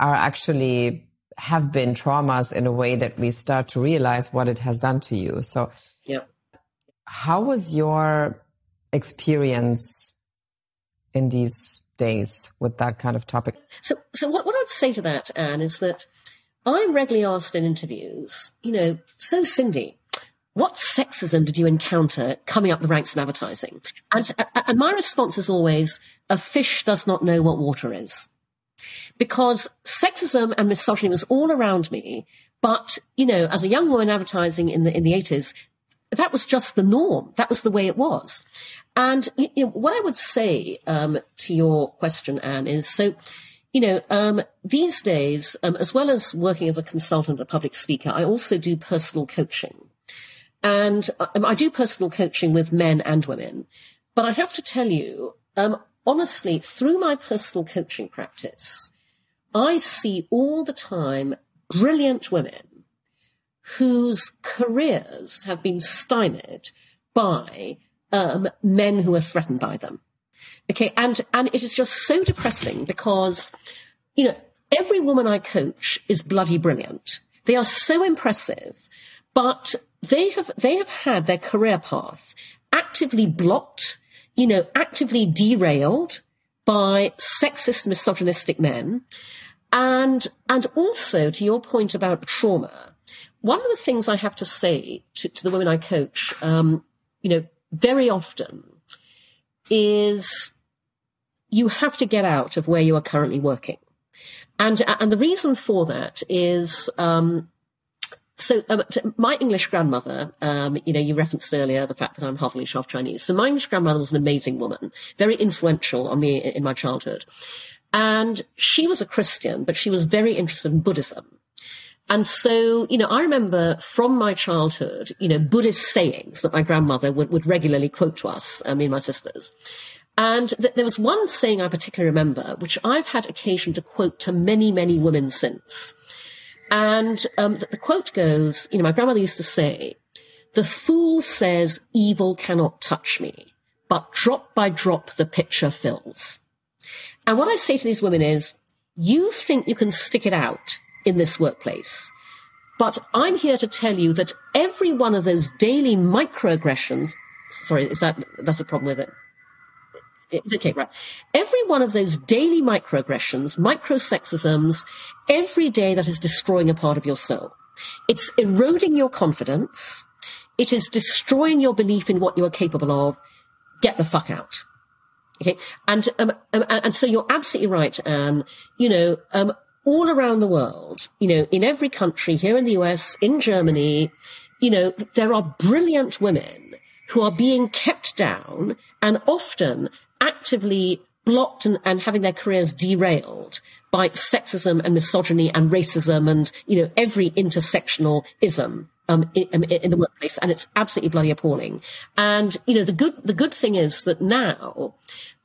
are actually have been traumas in a way that we start to realize what it has done to you. So, yeah. how was your experience in these days with that kind of topic? So, so what, what I'd say to that, Anne, is that I'm regularly asked in interviews, you know, so Cindy, what sexism did you encounter coming up the ranks in advertising? And, uh, uh, and my response is always, a fish does not know what water is. Because sexism and misogyny was all around me. But, you know, as a young woman advertising in the, in the 80s, that was just the norm. That was the way it was. And you know, what I would say um, to your question, Anne, is so, you know, um, these days, um, as well as working as a consultant, a public speaker, I also do personal coaching. And um, I do personal coaching with men and women. But I have to tell you, um, honestly, through my personal coaching practice, I see all the time brilliant women whose careers have been stymied by um, men who are threatened by them. Okay, and and it is just so depressing because you know every woman I coach is bloody brilliant. They are so impressive, but they have they have had their career path actively blocked, you know, actively derailed by sexist, misogynistic men. And, and also to your point about trauma, one of the things I have to say to, to the women I coach, um, you know, very often is you have to get out of where you are currently working. And, and the reason for that is, um, so um, my English grandmother, um, you know, you referenced earlier the fact that I'm half English, half Chinese. So my English grandmother was an amazing woman, very influential on me in my childhood. And she was a Christian, but she was very interested in Buddhism. And so, you know, I remember from my childhood, you know, Buddhist sayings that my grandmother would, would regularly quote to us, um, me and my sisters. And th- there was one saying I particularly remember, which I've had occasion to quote to many, many women since. And um, the, the quote goes, you know, my grandmother used to say, the fool says evil cannot touch me, but drop by drop the pitcher fills. And what I say to these women is, you think you can stick it out in this workplace. But I'm here to tell you that every one of those daily microaggressions, sorry, is that, that's a problem with it. Okay, right. Every one of those daily microaggressions, microsexisms, every day that is destroying a part of your soul. It's eroding your confidence. It is destroying your belief in what you are capable of. Get the fuck out. Okay. And, um, um, and so you're absolutely right, Anne. You know, um, all around the world, you know, in every country, here in the US, in Germany, you know, there are brilliant women who are being kept down and often actively blocked and, and having their careers derailed by sexism and misogyny and racism and, you know, every intersectional ism. Um, in, um, in, the workplace, and it's absolutely bloody appalling. And you know, the good the good thing is that now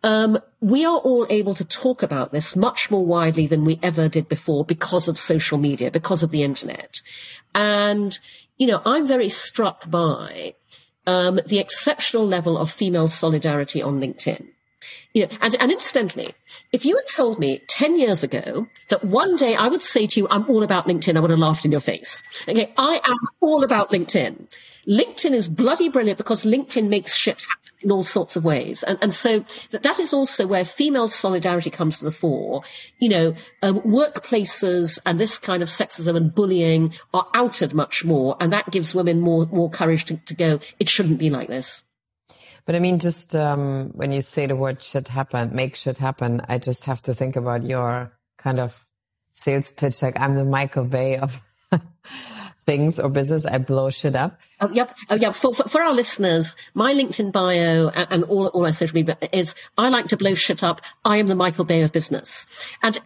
um, we are all able to talk about this much more widely than we ever did before because of social media, because of the internet. And you know, I'm very struck by um, the exceptional level of female solidarity on LinkedIn. You know, and, and incidentally, if you had told me 10 years ago that one day I would say to you, I'm all about LinkedIn, I would have laughed in your face. Okay. I am all about LinkedIn. LinkedIn is bloody brilliant because LinkedIn makes shit happen in all sorts of ways. And, and so that, that is also where female solidarity comes to the fore. You know, um, workplaces and this kind of sexism and bullying are outed much more. And that gives women more, more courage to, to go, it shouldn't be like this. But I mean, just um, when you say the word should happen," make should happen. I just have to think about your kind of sales pitch. Like I'm the Michael Bay of things or business. I blow shit up. Oh, yep. Oh, yeah. For, for, for, our listeners, my LinkedIn bio and, and, all, all our social media is I like to blow shit up. I am the Michael Bay of business. And,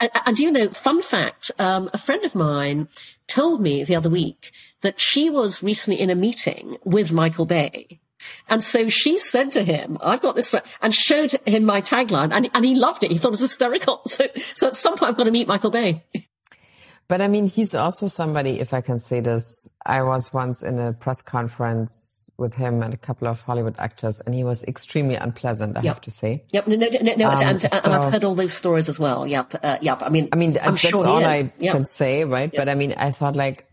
and, and you know, fun fact, um, a friend of mine told me the other week that she was recently in a meeting with Michael Bay and so she said to him, I've got this, and showed him my tagline and, and he loved it. He thought it was hysterical. So, so at some point I've got to meet Michael Bay. But I mean, he's also somebody, if I can say this, I was once in a press conference with him and a couple of Hollywood actors, and he was extremely unpleasant, I yep. have to say. Yep, no, no, no, no um, and, so, and, I've heard all those stories as well. Yep, uh, yep. I mean, I mean, I'm that's sure all I yep. can say, right? Yep. But I mean, I thought like,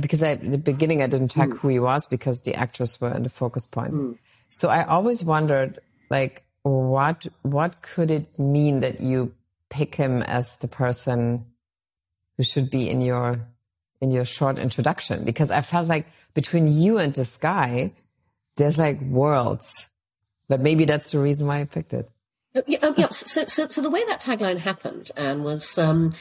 because I, at the beginning I didn't check mm. who he was because the actors were in the focus point. Mm. So I always wondered, like, what what could it mean that you pick him as the person who should be in your in your short introduction? Because I felt like between you and this guy, there's like worlds. But maybe that's the reason why I picked it. Yeah, um, yeah. So, so, so the way that tagline happened, and was um,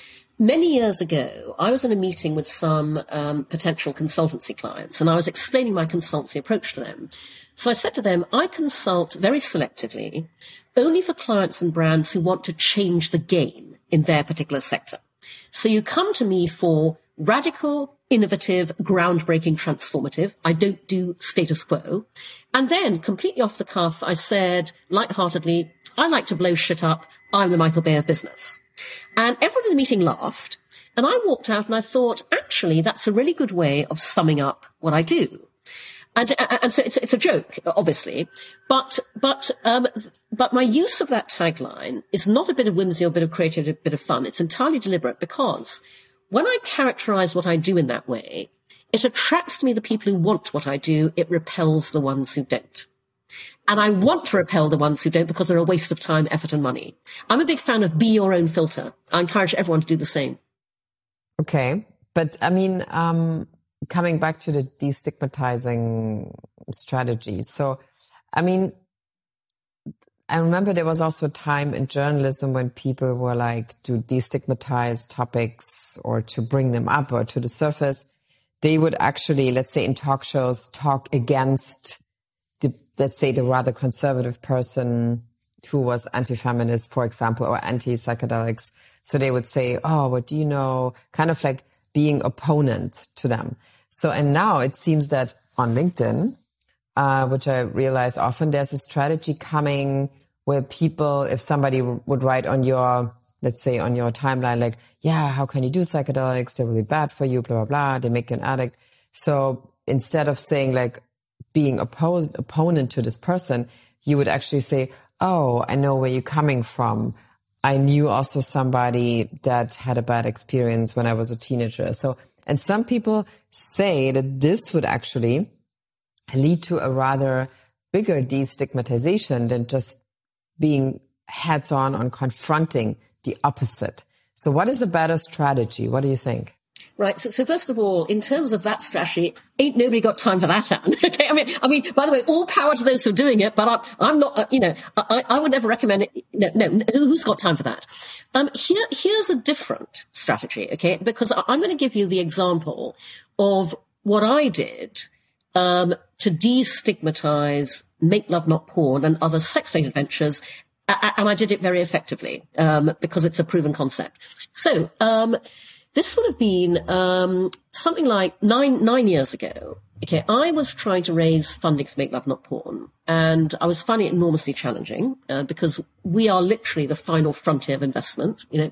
Many years ago, I was in a meeting with some um, potential consultancy clients, and I was explaining my consultancy approach to them. So I said to them, I consult very selectively only for clients and brands who want to change the game in their particular sector. So you come to me for radical, innovative, groundbreaking, transformative. I don't do status quo. And then completely off the cuff, I said lightheartedly, I like to blow shit up. I'm the Michael Bay of business. And everyone in the meeting laughed. And I walked out and I thought, actually, that's a really good way of summing up what I do. And, and so it's, it's a joke, obviously, but, but, um, but my use of that tagline is not a bit of whimsy or a bit of creativity, a bit of fun. It's entirely deliberate because when I characterize what I do in that way, it attracts to me the people who want what I do. It repels the ones who don't. And I want to repel the ones who don't because they're a waste of time, effort and money. I'm a big fan of be your own filter. I encourage everyone to do the same. Okay. But I mean, um, coming back to the destigmatizing strategy. So, I mean, I remember there was also a time in journalism when people were like to destigmatize topics or to bring them up or to the surface. They would actually, let's say in talk shows, talk against let's say the rather conservative person who was anti-feminist, for example, or anti-psychedelics. So they would say, Oh, what do you know? Kind of like being opponent to them. So, and now it seems that on LinkedIn, uh, which I realize often there's a strategy coming where people, if somebody would write on your, let's say on your timeline, like, yeah, how can you do psychedelics? They're really bad for you, blah, blah, blah. They make you an addict. So instead of saying like, being opposed opponent to this person, you would actually say, "Oh, I know where you're coming from. I knew also somebody that had a bad experience when I was a teenager." So, and some people say that this would actually lead to a rather bigger destigmatization than just being heads on on confronting the opposite. So what is a better strategy? What do you think? Right. So, so first of all, in terms of that strategy, ain't nobody got time for that, Anne. okay. I mean, I mean, by the way, all power to those who are doing it, but I'm, I'm not, uh, you know, I, I would never recommend it. No, no, who's got time for that? Um, here, here's a different strategy. Okay. Because I'm going to give you the example of what I did, um, to destigmatize make love not porn and other sex related ventures and I did it very effectively um, because it's a proven concept. So um, this would have been um, something like nine nine years ago. Okay, I was trying to raise funding for Make Love Not Porn, and I was finding it enormously challenging uh, because we are literally the final frontier of investment, you know.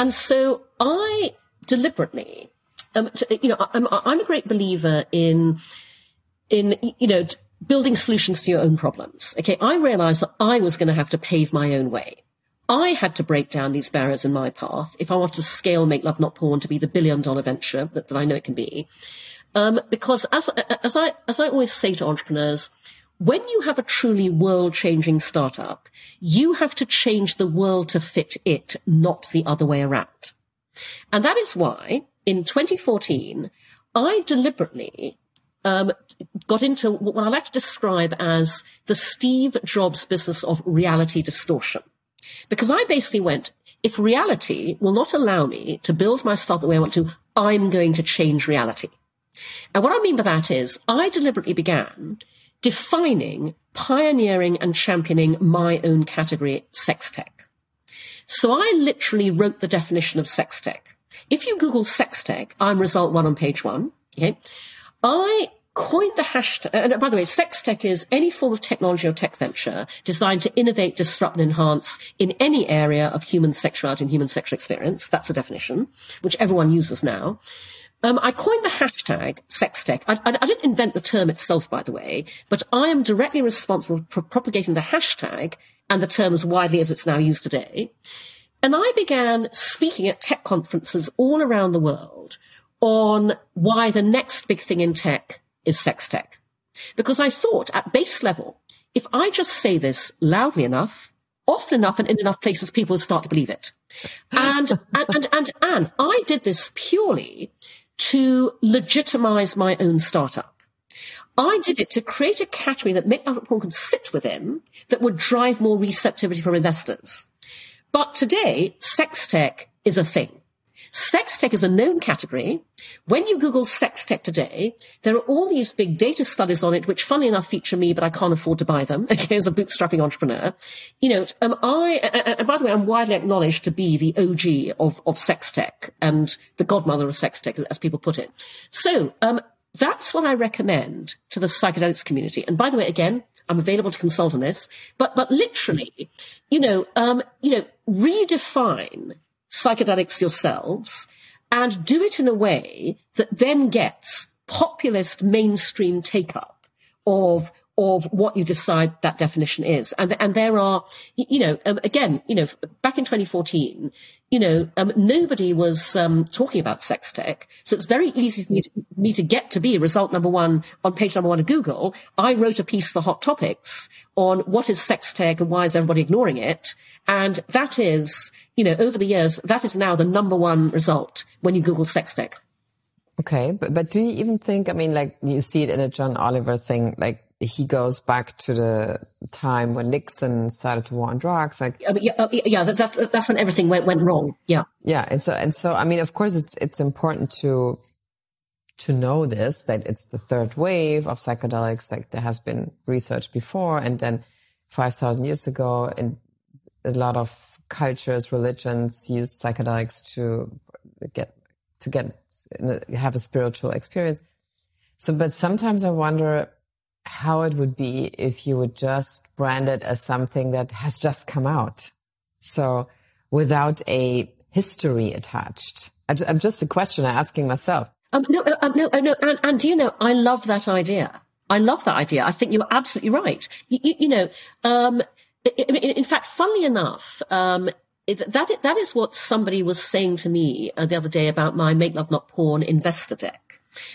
And so I deliberately, um, to, you know, I'm, I'm a great believer in in you know building solutions to your own problems. Okay, I realized that I was going to have to pave my own way. I had to break down these barriers in my path if I wanted to scale Make Love Not Porn to be the billion dollar venture that, that I know it can be. Um, because as, as I, as I always say to entrepreneurs, when you have a truly world changing startup, you have to change the world to fit it, not the other way around. And that is why in 2014, I deliberately um, got into what I like to describe as the Steve Jobs business of reality distortion. Because I basically went, if reality will not allow me to build my stuff the way I want to, I'm going to change reality. And what I mean by that is I deliberately began defining, pioneering and championing my own category, sex tech. So I literally wrote the definition of sex tech. If you Google sex tech, I'm result one on page one. Okay. I coined the hashtag, and by the way, sex tech is any form of technology or tech venture designed to innovate, disrupt, and enhance in any area of human sexuality and human sexual experience. That's the definition, which everyone uses now. Um, I coined the hashtag sex tech. I, I, I, didn't invent the term itself, by the way, but I am directly responsible for propagating the hashtag and the term as widely as it's now used today. And I began speaking at tech conferences all around the world on why the next big thing in tech is sex tech. Because I thought at base level, if I just say this loudly enough, often enough and in enough places, people will start to believe it. And, and, and, and, and I did this purely to legitimize my own startup. I did it to create a category that Porn uh, could sit within that would drive more receptivity from investors. But today, sex tech is a thing. Sex tech is a known category. When you Google sex tech today, there are all these big data studies on it, which funnily enough feature me, but I can't afford to buy them. Okay, as a bootstrapping entrepreneur, you know, um, I, and by the way, I'm widely acknowledged to be the OG of, of sex tech and the godmother of sex tech, as people put it. So, um, that's what I recommend to the psychedelics community. And by the way, again, I'm available to consult on this, but, but literally, you know, um, you know, redefine psychedelics yourselves and do it in a way that then gets populist mainstream take up of of what you decide that definition is. And, and there are, you know, um, again, you know, back in 2014, you know, um, nobody was um, talking about sex tech. So it's very easy for me to, me to get to be result number one on page number one of Google. I wrote a piece for Hot Topics on what is sex tech and why is everybody ignoring it. And that is, you know, over the years, that is now the number one result when you Google sex tech. Okay. But, but do you even think, I mean, like you see it in a John Oliver thing, like he goes back to the time when Nixon started to war on drugs. Like, uh, yeah, yeah, that's that's when everything went went wrong. Yeah, yeah, and so and so, I mean, of course, it's it's important to to know this that it's the third wave of psychedelics. Like there has been research before, and then five thousand years ago, and a lot of cultures, religions used psychedelics to get to get have a spiritual experience. So, but sometimes I wonder how it would be if you would just brand it as something that has just come out. So without a history attached. I'm just a question I'm asking myself. Um, no, uh, um, no, uh, no, and, and do you know, I love that idea. I love that idea. I think you're absolutely right. You, you, you know, um, in, in, fact, funnily enough, um, that that is what somebody was saying to me uh, the other day about my Make Love Not Porn investor deck.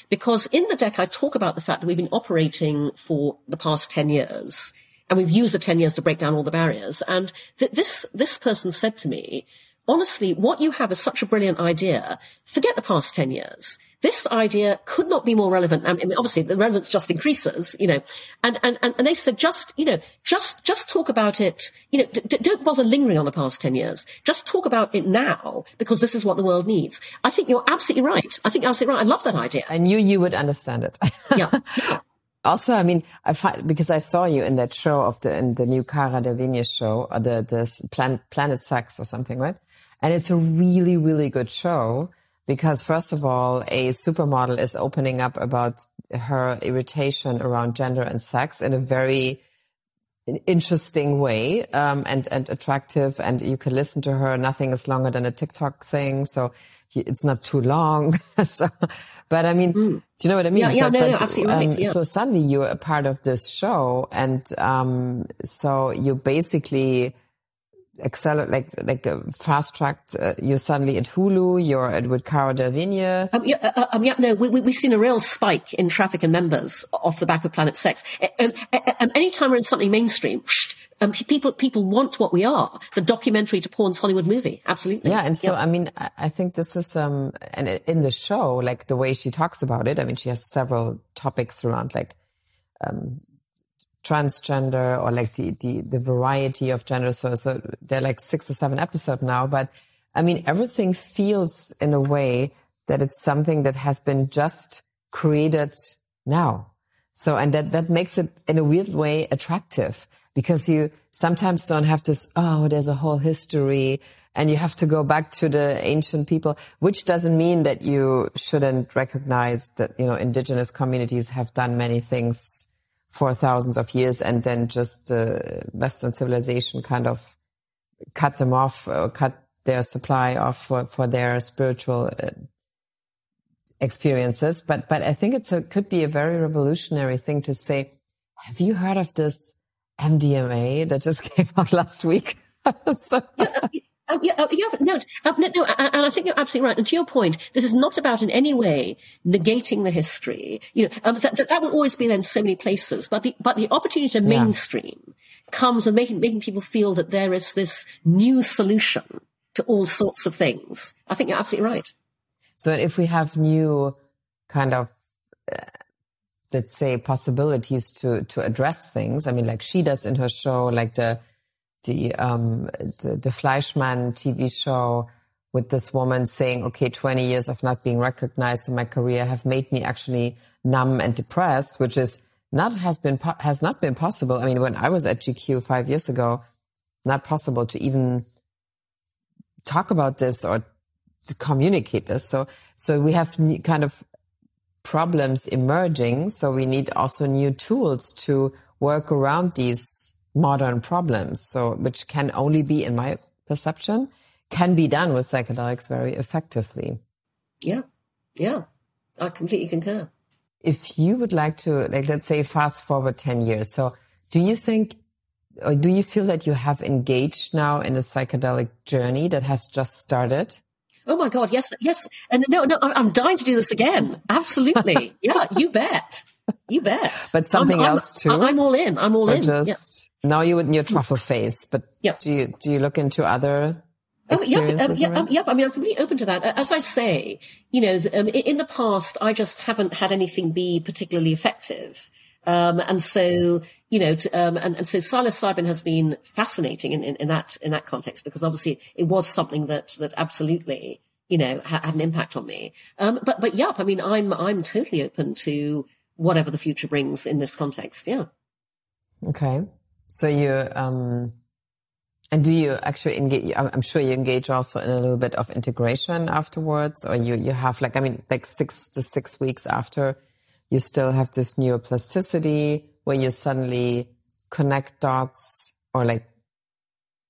Because in the deck, I talk about the fact that we've been operating for the past 10 years and we've used the 10 years to break down all the barriers. And th- this, this person said to me, honestly, what you have is such a brilliant idea. Forget the past 10 years this idea could not be more relevant. I mean, obviously the relevance just increases, you know, and, and, and, they said, just, you know, just, just talk about it, you know, d- don't bother lingering on the past 10 years. Just talk about it now because this is what the world needs. I think you're absolutely right. I think you're absolutely right. I love that idea. I knew you would understand it. yeah. yeah. also, I mean, I find because I saw you in that show of the in the new Cara Delevingne show, or the the Planet Planet Sex or something, right? And it's a really really good show because first of all, a supermodel is opening up about her irritation around gender and sex in a very interesting way um, and and attractive, and you can listen to her. Nothing is longer than a TikTok thing, so it's not too long. so but I mean, mm. do you know what I mean? Yeah, yeah, but, no, but, no, absolutely um, right. Yeah. So suddenly you're a part of this show, and um, so you basically accelerate, like like uh, fast tracked. Uh, you're suddenly at Hulu. You're at with Cara Delevingne. Um, yeah, uh, uh, um, yeah, no, we, we, have seen a real spike in traffic and members off the back of Planet Sex. Um, um, anytime we're in something mainstream, um, people people want what we are the documentary to porn's Hollywood movie. Absolutely. Yeah, and so yep. I mean, I think this is um, and in the show, like the way she talks about it. I mean, she has several topics around like um, transgender or like the, the the variety of gender. So so they're like six or seven episodes now, but I mean, everything feels in a way that it's something that has been just created now. So, and that, that makes it in a weird way attractive because you sometimes don't have this, oh, there's a whole history and you have to go back to the ancient people, which doesn't mean that you shouldn't recognize that, you know, indigenous communities have done many things for thousands of years and then just uh, Western civilization kind of cut them off or cut their supply off for, for their spiritual uh, experiences. But, but I think it's a, could be a very revolutionary thing to say, have you heard of this MDMA that just came out last week. so. Uh, yeah, uh, yeah, no, no, no, and I think you're absolutely right. And to your point, this is not about in any way negating the history. You know, um, that, that, that, will always be there in so many places, but the but the opportunity to mainstream yeah. comes and making making people feel that there is this new solution to all sorts of things. I think you're absolutely right. So if we have new kind of uh, let's say possibilities to to address things. I mean, like she does in her show, like the the um the, the Fleishman TV show with this woman saying, okay, 20 years of not being recognized in my career have made me actually numb and depressed, which is not has been has not been possible. I mean, when I was at GQ five years ago, not possible to even talk about this or to communicate this. So, so we have kind of problems emerging. So we need also new tools to work around these modern problems. So, which can only be, in my perception, can be done with psychedelics very effectively. Yeah. Yeah. I completely concur. If you would like to, like, let's say fast forward 10 years. So do you think, or do you feel that you have engaged now in a psychedelic journey that has just started? Oh my God, yes, yes. And no, no, I'm dying to do this again. Absolutely. yeah, you bet. You bet. But something I'm, else too. I'm all in. I'm all in. Just yeah. now you're in your truffle phase, but yep. do you do you look into other Oh, yep, um, yep, um, yep. I mean, I'm completely open to that. As I say, you know, um, in the past, I just haven't had anything be particularly effective. Um, and so, you know, um, and, and so psilocybin has been fascinating in, in, in, that, in that context, because obviously it was something that, that absolutely, you know, had, had an impact on me. Um, but, but yep, I mean, I'm, I'm totally open to whatever the future brings in this context. Yeah. Okay. So you, um, and do you actually engage? I'm sure you engage also in a little bit of integration afterwards, or you, you have like, I mean, like six to six weeks after you still have this neuroplasticity where you suddenly connect dots or like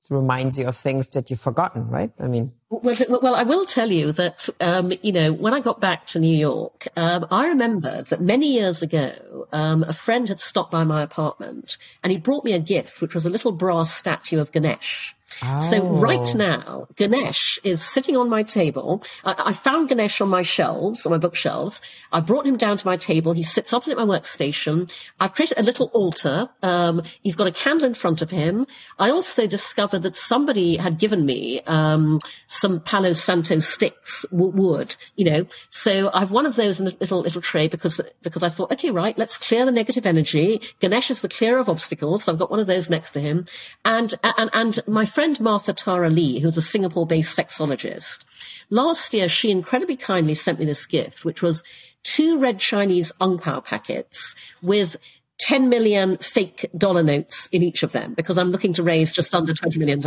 reminds you of things that you've forgotten, right? I mean, well, well, I will tell you that, um, you know, when I got back to New York, um, I remember that many years ago, um, a friend had stopped by my apartment and he brought me a gift, which was a little brass statue of Ganesh. Oh. So right now, Ganesh is sitting on my table. I, I, found Ganesh on my shelves, on my bookshelves. I brought him down to my table. He sits opposite my workstation. I've created a little altar. Um, he's got a candle in front of him. I also discovered that somebody had given me um, some Palo Santo sticks, wood, you know. So I've one of those in a little little tray because because I thought, okay, right, let's clear the negative energy. Ganesh is the clearer of obstacles. So I've got one of those next to him, and and and my friend friend Martha Tara Lee, who's a Singapore based sexologist, last year she incredibly kindly sent me this gift, which was two red Chinese Ung packets with 10 million fake dollar notes in each of them because I'm looking to raise just under $20 million.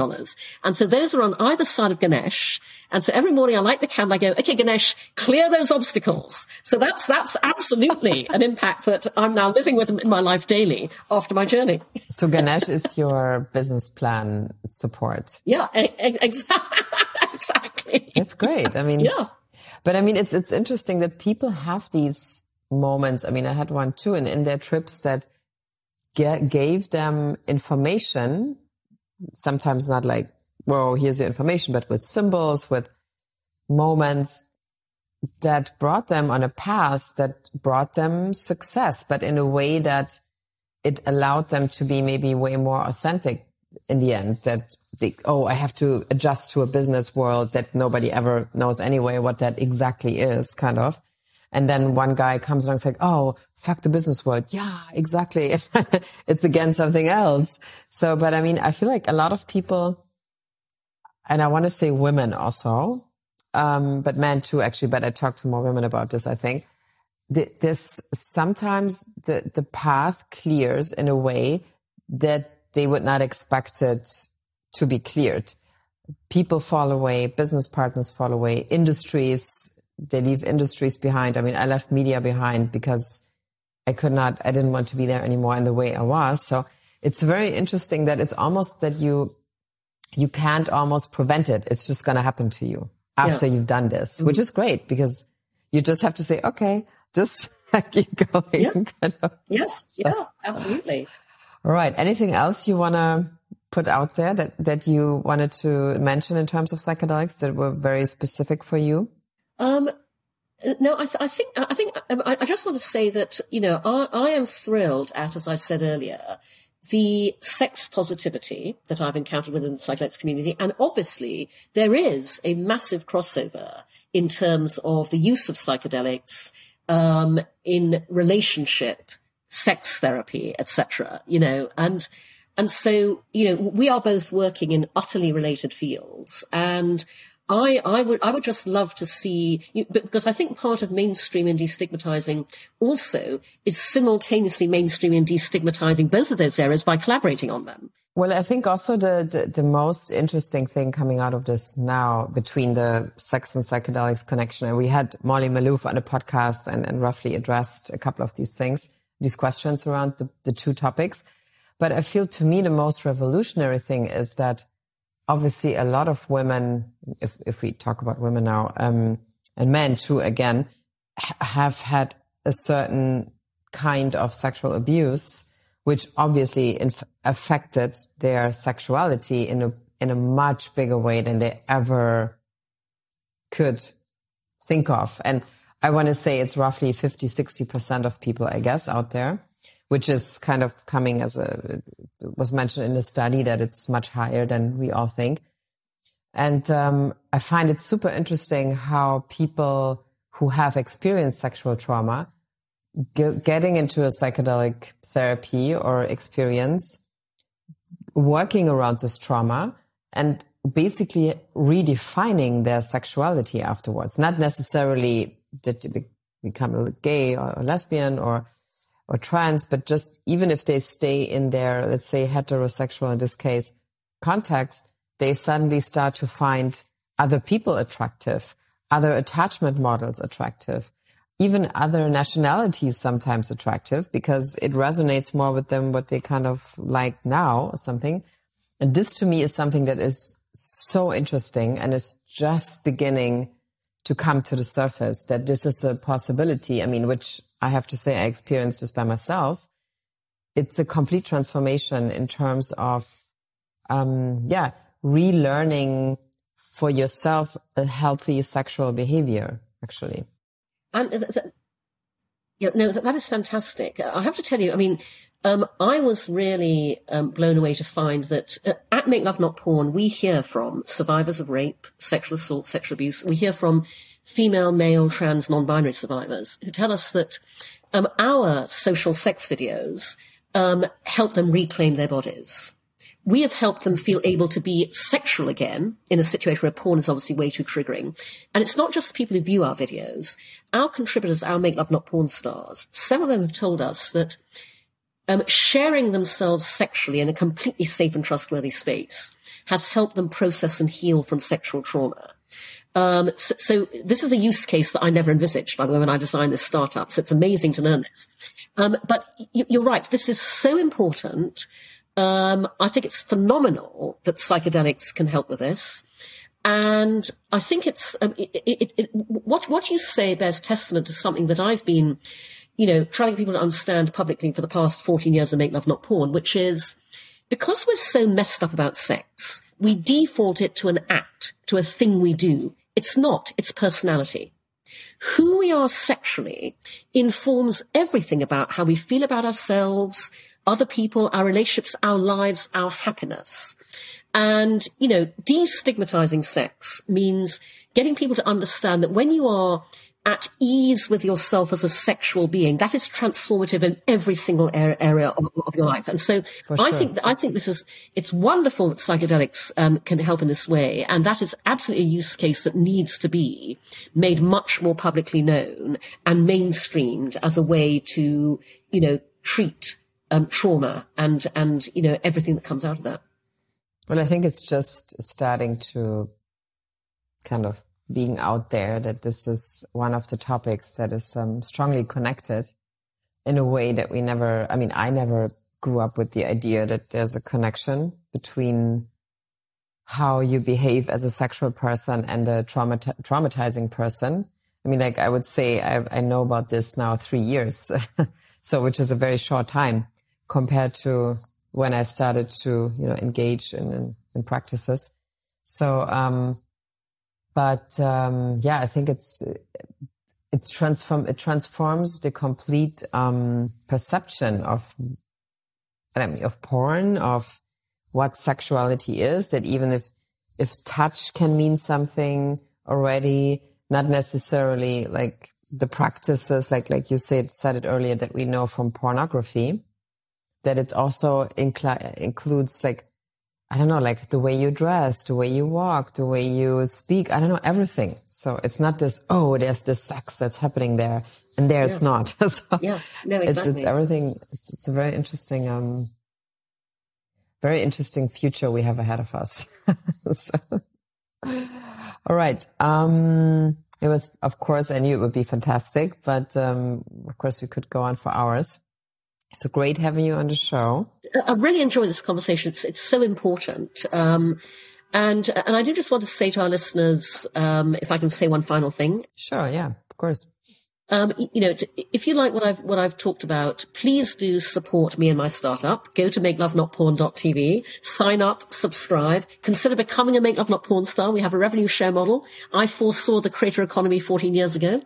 And so those are on either side of Ganesh. And so every morning I light the candle. I go, okay, Ganesh, clear those obstacles. So that's, that's absolutely an impact that I'm now living with in my life daily after my journey. So Ganesh is your business plan support. Yeah, exactly. exactly. It's great. I mean, yeah. But I mean, it's, it's interesting that people have these moments. I mean, I had one too, and in their trips that gave them information, sometimes not like, well, here's your information, but with symbols, with moments that brought them on a path that brought them success, but in a way that it allowed them to be maybe way more authentic in the end that they, oh, I have to adjust to a business world that nobody ever knows anyway what that exactly is kind of. And then one guy comes along and says, Oh, fuck the business world. Yeah, exactly. it's again something else. So, but I mean, I feel like a lot of people, and I want to say women also, um, but men too, actually, but I talk to more women about this, I think. This sometimes the, the path clears in a way that they would not expect it to be cleared. People fall away, business partners fall away, industries they leave industries behind. I mean, I left media behind because I could not, I didn't want to be there anymore in the way I was. So it's very interesting that it's almost that you, you can't almost prevent it. It's just going to happen to you after yeah. you've done this, mm-hmm. which is great because you just have to say, okay, just keep going. Yeah. Kind of. Yes. So. Yeah, absolutely. All right. Anything else you want to put out there that, that you wanted to mention in terms of psychedelics that were very specific for you? Um, no, I, th- I, think I think um, I, I, just want to say that you know I, I am thrilled at, as I said earlier, the sex positivity that I've encountered within the psychedelics community, and obviously there is a massive crossover in terms of the use of psychedelics um, in relationship, sex therapy, etc. You know, and and so you know we are both working in utterly related fields, and I, I would, I would just love to see, because I think part of mainstream and destigmatizing also is simultaneously mainstreaming and destigmatizing both of those areas by collaborating on them. Well, I think also the, the, the, most interesting thing coming out of this now between the sex and psychedelics connection, and we had Molly Maloof on a podcast and, and roughly addressed a couple of these things, these questions around the, the two topics. But I feel to me the most revolutionary thing is that obviously a lot of women, if, if we talk about women now, um, and men too, again, have had a certain kind of sexual abuse, which obviously inf- affected their sexuality in a, in a much bigger way than they ever could think of. And I want to say it's roughly 50, 60% of people, I guess, out there which is kind of coming as a was mentioned in the study that it's much higher than we all think. And um, I find it super interesting how people who have experienced sexual trauma getting into a psychedelic therapy or experience, working around this trauma and basically redefining their sexuality afterwards. Not necessarily did they become a gay or a lesbian or or trans, but just even if they stay in their, let's say, heterosexual in this case context, they suddenly start to find other people attractive, other attachment models attractive, even other nationalities sometimes attractive because it resonates more with them what they kind of like now or something. And this to me is something that is so interesting and is just beginning to come to the surface that this is a possibility. I mean, which I have to say I experienced this by myself. It's a complete transformation in terms of, um, yeah, relearning for yourself a healthy sexual behavior, actually. And th- th- yeah, no, that, that is fantastic. I have to tell you, I mean, um, I was really um, blown away to find that uh, at Make Love Not Porn, we hear from survivors of rape, sexual assault, sexual abuse. We hear from female, male, trans, non-binary survivors who tell us that um, our social sex videos um, help them reclaim their bodies. we have helped them feel able to be sexual again in a situation where porn is obviously way too triggering. And it's not just people who view our videos. Our contributors, our Make Love Not Porn stars, several of them have told us that um, sharing themselves sexually in a completely safe and trustworthy space has helped them process and heal from sexual trauma. Um, so, so, this is a use case that I never envisaged, by the way, when I designed this startup. So it's amazing to learn this. Um, but you, are right. This is so important. Um, I think it's phenomenal that psychedelics can help with this. And I think it's, um, it, it, it, what, what you say bears testament to something that I've been, you know, trying to people to understand publicly for the past 14 years of Make Love Not Porn, which is because we're so messed up about sex, we default it to an act, to a thing we do. It's not, it's personality. Who we are sexually informs everything about how we feel about ourselves, other people, our relationships, our lives, our happiness. And, you know, destigmatizing sex means getting people to understand that when you are at ease with yourself as a sexual being, that is transformative in every single area of, of your life. And so. I think, I think this is, it's wonderful that psychedelics um, can help in this way. And that is absolutely a use case that needs to be made much more publicly known and mainstreamed as a way to, you know, treat um, trauma and, and, you know, everything that comes out of that. Well, I think it's just starting to kind of being out there that this is one of the topics that is um, strongly connected in a way that we never, I mean, I never grew up with the idea that there's a connection between how you behave as a sexual person and a traumati- traumatizing person. I mean, like I would say, I, I know about this now three years. so, which is a very short time compared to when I started to, you know, engage in, in, in practices. So, um, but um, yeah, I think it's it's transform it transforms the complete um, perception of I mean, of porn of what sexuality is. That even if if touch can mean something already, not necessarily like the practices, like like you said said it earlier that we know from pornography, that it also includes like I don't know, like the way you dress, the way you walk, the way you speak. I don't know, everything. So it's not this, oh, there's this sex that's happening there and there yeah. it's not. so yeah, no, exactly. It's, it's everything. It's, it's, a very interesting, um, very interesting future we have ahead of us. so, all right. Um, it was, of course, I knew it would be fantastic, but, um, of course we could go on for hours. So great having you on the show. I really enjoy this conversation. It's, it's so important. Um, and, and I do just want to say to our listeners, um, if I can say one final thing. Sure. Yeah, of course. Um, you know, if you like what I've, what I've talked about, please do support me and my startup. Go to makelovenotporn.tv, sign up, subscribe, consider becoming a Make Love Not Porn star. We have a revenue share model. I foresaw the creator economy 14 years ago.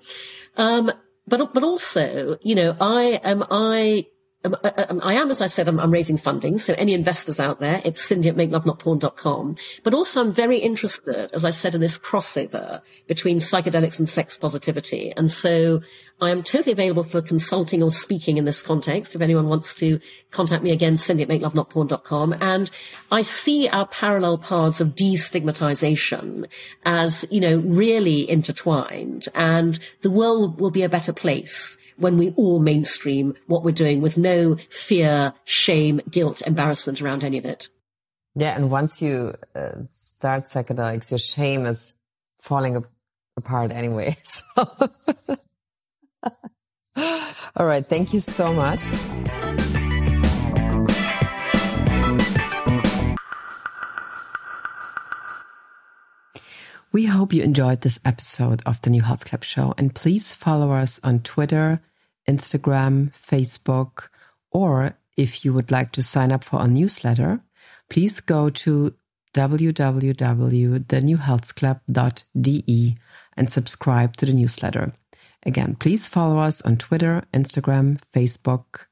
Um, but, but also, you know, I am, I, um, I, uh, um, I, am, as I said, I'm, I'm, raising funding. So any investors out there, it's cindy at makelovenotporn.com. But also I'm very interested, as I said, in this crossover between psychedelics and sex positivity. And so I am totally available for consulting or speaking in this context. If anyone wants to contact me again, cindy at makelovenotporn.com. And I see our parallel paths of destigmatization as, you know, really intertwined and the world will be a better place when we all mainstream what we're doing with no fear, shame, guilt, embarrassment around any of it. Yeah, and once you uh, start psychedelics, your shame is falling apart anyway. So, all right, thank you so much. We hope you enjoyed this episode of the New Health Club Show, and please follow us on Twitter Instagram, Facebook, or if you would like to sign up for our newsletter, please go to www.thenewhealthclub.de and subscribe to the newsletter. Again, please follow us on Twitter, Instagram, Facebook,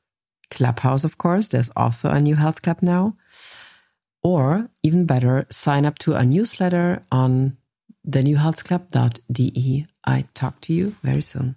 Clubhouse, of course. There's also a new health club now. Or even better, sign up to our newsletter on thenewhealthclub.de. I talk to you very soon.